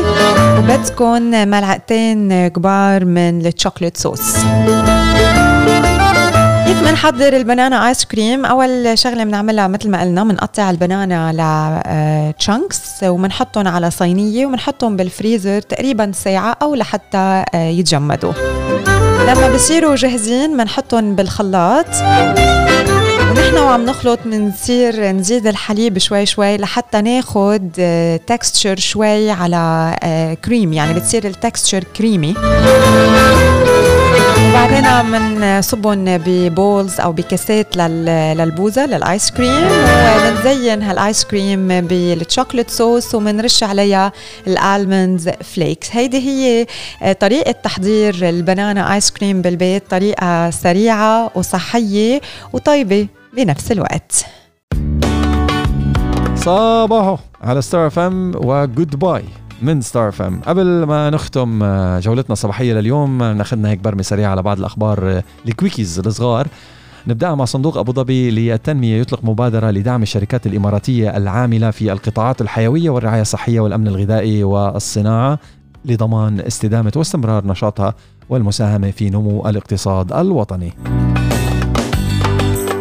وبدكم ملعقتين كبار من ال chocolate sauce كيف بنحضر ال banana ice cream. أول شغلة بنعملها مثل ما قلنا بنقطع ال banana ل chunks آه، وبنحطهم على صينية وبنحطهم بالفريزر تقريبا ساعة أو لحتى آه، يتجمدوا. لما بصيروا جاهزين بنحطهم بالخلاط. ونحن وعم نخلط بنصير نزيد الحليب شوي شوي لحتى ناخد texture آه، شوي على كريم يعني بتصير ال texture creamy وبعدين بنصبهم ب bowls أو بكاسات للبوزه لل ice cream وبنزين هال ice cream بال chocolate sauce وبنرش عليها ال almonds flakes. هيدي هي طريقة تحضير ال banana ice cream بالبيت طريقة سريعة وصحية وطيبة بنفس الوقت. صباحو على ستار اف ام و goodbye من ستار اف ام قبل ما نختم آه، جولتنا الصباحية لليوم ناخذلنا هيك برمة سريعة على بعض الأخبار آه، ال quickies الصغار نبدأ مع صندوق أبو ظبي للتنمية يطلق مبادرة لدعم الشركات الإماراتية العاملة في القطاعات الحيوية والرعاية الصحية والأمن الغذائي والصناعة لضمان استدامة واستمرار نشاطها والمساهمة في نمو الاقتصاد الوطني.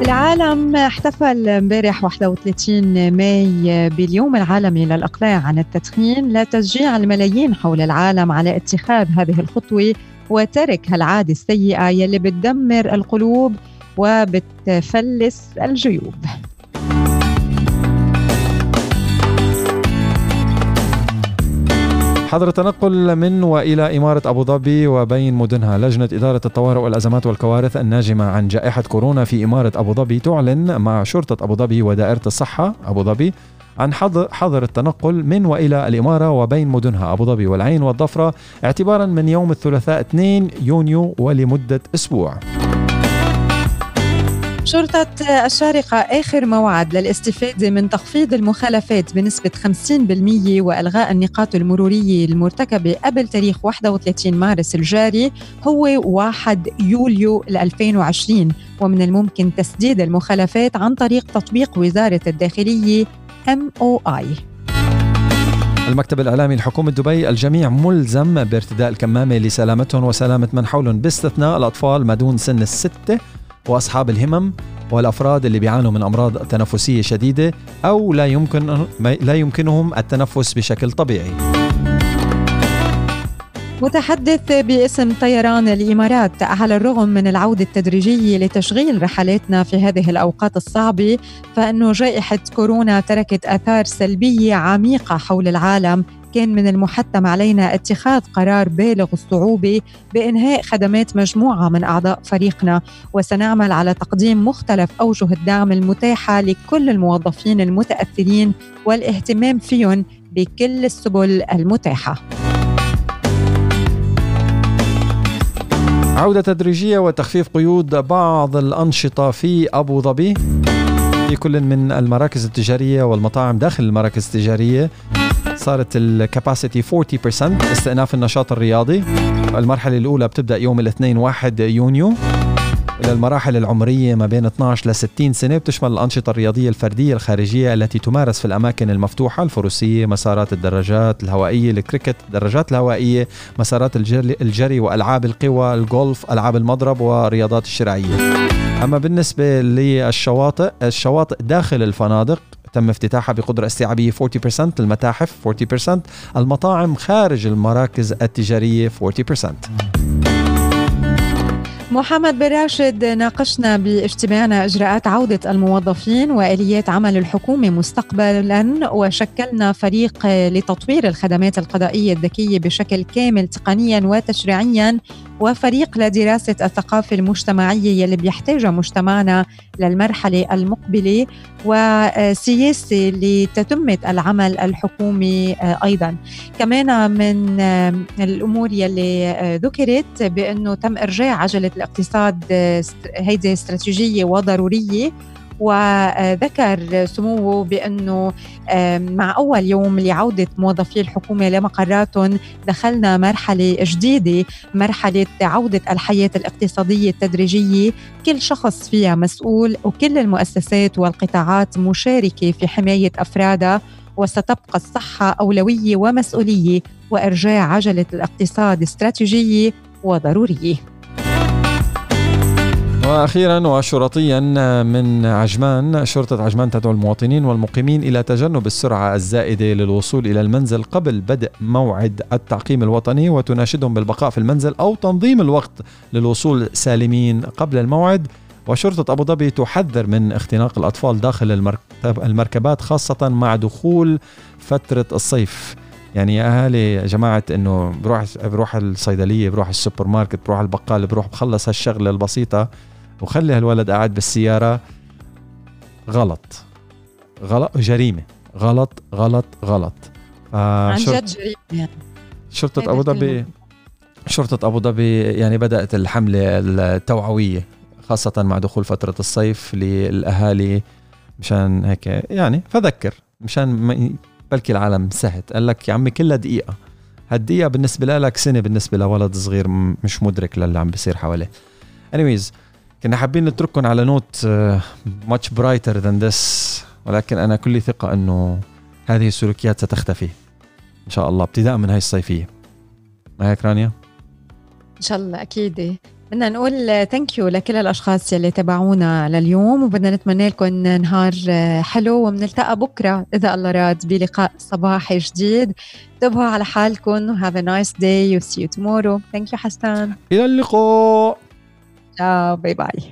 العالم احتفل امبارح 31 ماي باليوم. العالمي للإقلاع عن التدخين لتشجيع الملايين حول العالم على اتخاذ هذه الخطوة وترك هالعادة السيئة يلي بتدمر القلوب وبتفلس الجيوب. حظر التنقل من وإلى إمارة أبو ظبي وبين مدنها لجنة إدارة الطوارئ والأزمات والكوارث الناجمة عن جائحة كورونا في إمارة أبو ظبي تعلن مع شرطة أبو ظبي ودائرة الصحة أبو ظبي عن حظر التنقل من وإلى الإمارة وبين مدنها أبو ظبي والعين والضفره اعتبارا من يوم الثلاثاء 2 يونيو ولمدة أسبوع. شرطة الشارقة آخر موعد للاستفادة من تخفيض المخالفات بنسبة 50% وإلغاء النقاط المرورية المرتكبة قبل تاريخ 31 مارس الجاري هو 1 يوليو 2020 ومن الممكن تسديد المخالفات عن طريق تطبيق وزارة الداخلية MOI المكتب الإعلامي لحكومة دبي الجميع ملزم بارتداء الكمامة لسلامتهم وسلامة من حولهم. باستثناء الأطفال ما دون سن الستة وأصحاب الهمم والأفراد اللي بيعانوا من أمراض تنفسية شديدة أو لا يمكن لا يمكنهم التنفس بشكل طبيعي. متحدث باسم طيران الإمارات على الرغم من العودة التدريجية لتشغيل رحلاتنا في هذه الأوقات الصعبة فانه جائحة كورونا تركت آثار سلبية عميقة حول العالم كان من المحتم علينا اتخاذ قرار بالغ الصعوبة بإنهاء خدمات مجموعة من أعضاء فريقنا. وسنعمل على تقديم مختلف أوجه الدعم المتاحة لكل الموظفين المتأثرين والاهتمام فيهم بكل السبل المتاحة. عودة تدريجية وتخفيف قيود بعض الأنشطة في أبو ظبي. في كل من المراكز التجارية والمطاعم داخل المراكز التجارية. صارت ال capacity 40% استئناف النشاط الرياضي. المرحلة الأولى بتبدأ يوم الاثنين 1 يونيو. للمراحل العمرية ما بين 12 ل 60 سنة بتشمل الأنشطة الرياضية الفردية الخارجية التي تمارس في الأماكن المفتوحة الفروسية مسارات الدراجات الهوائية الكريكت الدراجات الهوائية مسارات الجري, وألعاب القوى الجولف ألعاب المضرب ورياضات الشراعية أما بالنسبة للشواطئ الشواطئ داخل الفنادق تم افتتاحها بقدرة استيعابية 40% المتاحف 40% المطاعم خارج المراكز التجارية 40% محمد بن راشد ناقشنا باجتماعنا إجراءات عودة الموظفين وآليات عمل الحكومة مستقبلا وشكلنا فريق لتطوير الخدمات القضائية الذكية بشكل كامل تقنيا وتشريعيا وفريق لدراسة الثقافة المجتمعية يلي بيحتاجها مجتمعنا للمرحلة المقبلة وسياسة لتتمة العمل الحكومي أيضا. كمان من الأمور يلي ذكرت بأنه تم إرجاع عجلة الاقتصاد هيدي استراتيجية وضرورية وذكر سموه بأنه مع أول يوم لعودة موظفي الحكومة لمقراتهم دخلنا مرحلة جديدة مرحلة عودة الحياة الاقتصادية التدريجية. كل شخص فيها مسؤول وكل المؤسسات والقطاعات مشاركة في حماية أفرادها وستبقى الصحة أولوية ومسؤولية وإرجاع عجلة الاقتصاد استراتيجية وضرورية. وأخيرا وشرطيا من عجمان شرطة عجمان تدعو المواطنين والمقيمين إلى تجنب السرعة الزائدة للوصول إلى المنزل قبل بدء موعد التعقيم الوطني وتناشدهم بالبقاء في المنزل أو تنظيم الوقت للوصول سالمين قبل الموعد. وشرطة أبو ظبي تحذر من اختناق الأطفال داخل المركبات خاصة مع دخول فترة الصيف. يعني يا أهالي يا جماعة إنه بروح بروح الصيدلية بروح السوبر ماركت بروح البقال بروح بخلص هالشغلة البسيطة. وخلي هالولد قاعد بالسيارة. غلط. غلط. جريمة. غلط غلط غلط. عن جد جريمة يعني. شرطة أبو ظبي شرطة أبو ظبي يعني بدأت الحملة التوعوية خاصة مع دخول فترة الصيف للأهالي مشان هيك. يعني فذكر مشان بلكي العالم سهت. قال لك يا عمي كلها دقيقة. هالدقيقة بالنسبة لك سنة بالنسبة لولد صغير مش مدرك للي عم بيصير حواليه. Anyways كنا حابين نترككم على note much brighter than this ولكن أنا كل ثقة أنه هذه السلوكيات ستختفي. إن شاء الله ابتداء من هاي الصيفية. ما هيك رانيا؟ إن شاء الله أكيد. بدنا نقول ثانك يو لكل الأشخاص يلي تابعونا لليوم وبدنا نتمنى لكم نهار uh, حلو وبنلتقى بكرة إذا الله راد بلقاء صباحي جديد. انتبهوا على حالكم have a nice day و see you tomorrow. Thank you حسان إلى اللقاء. Ciao, bye bye.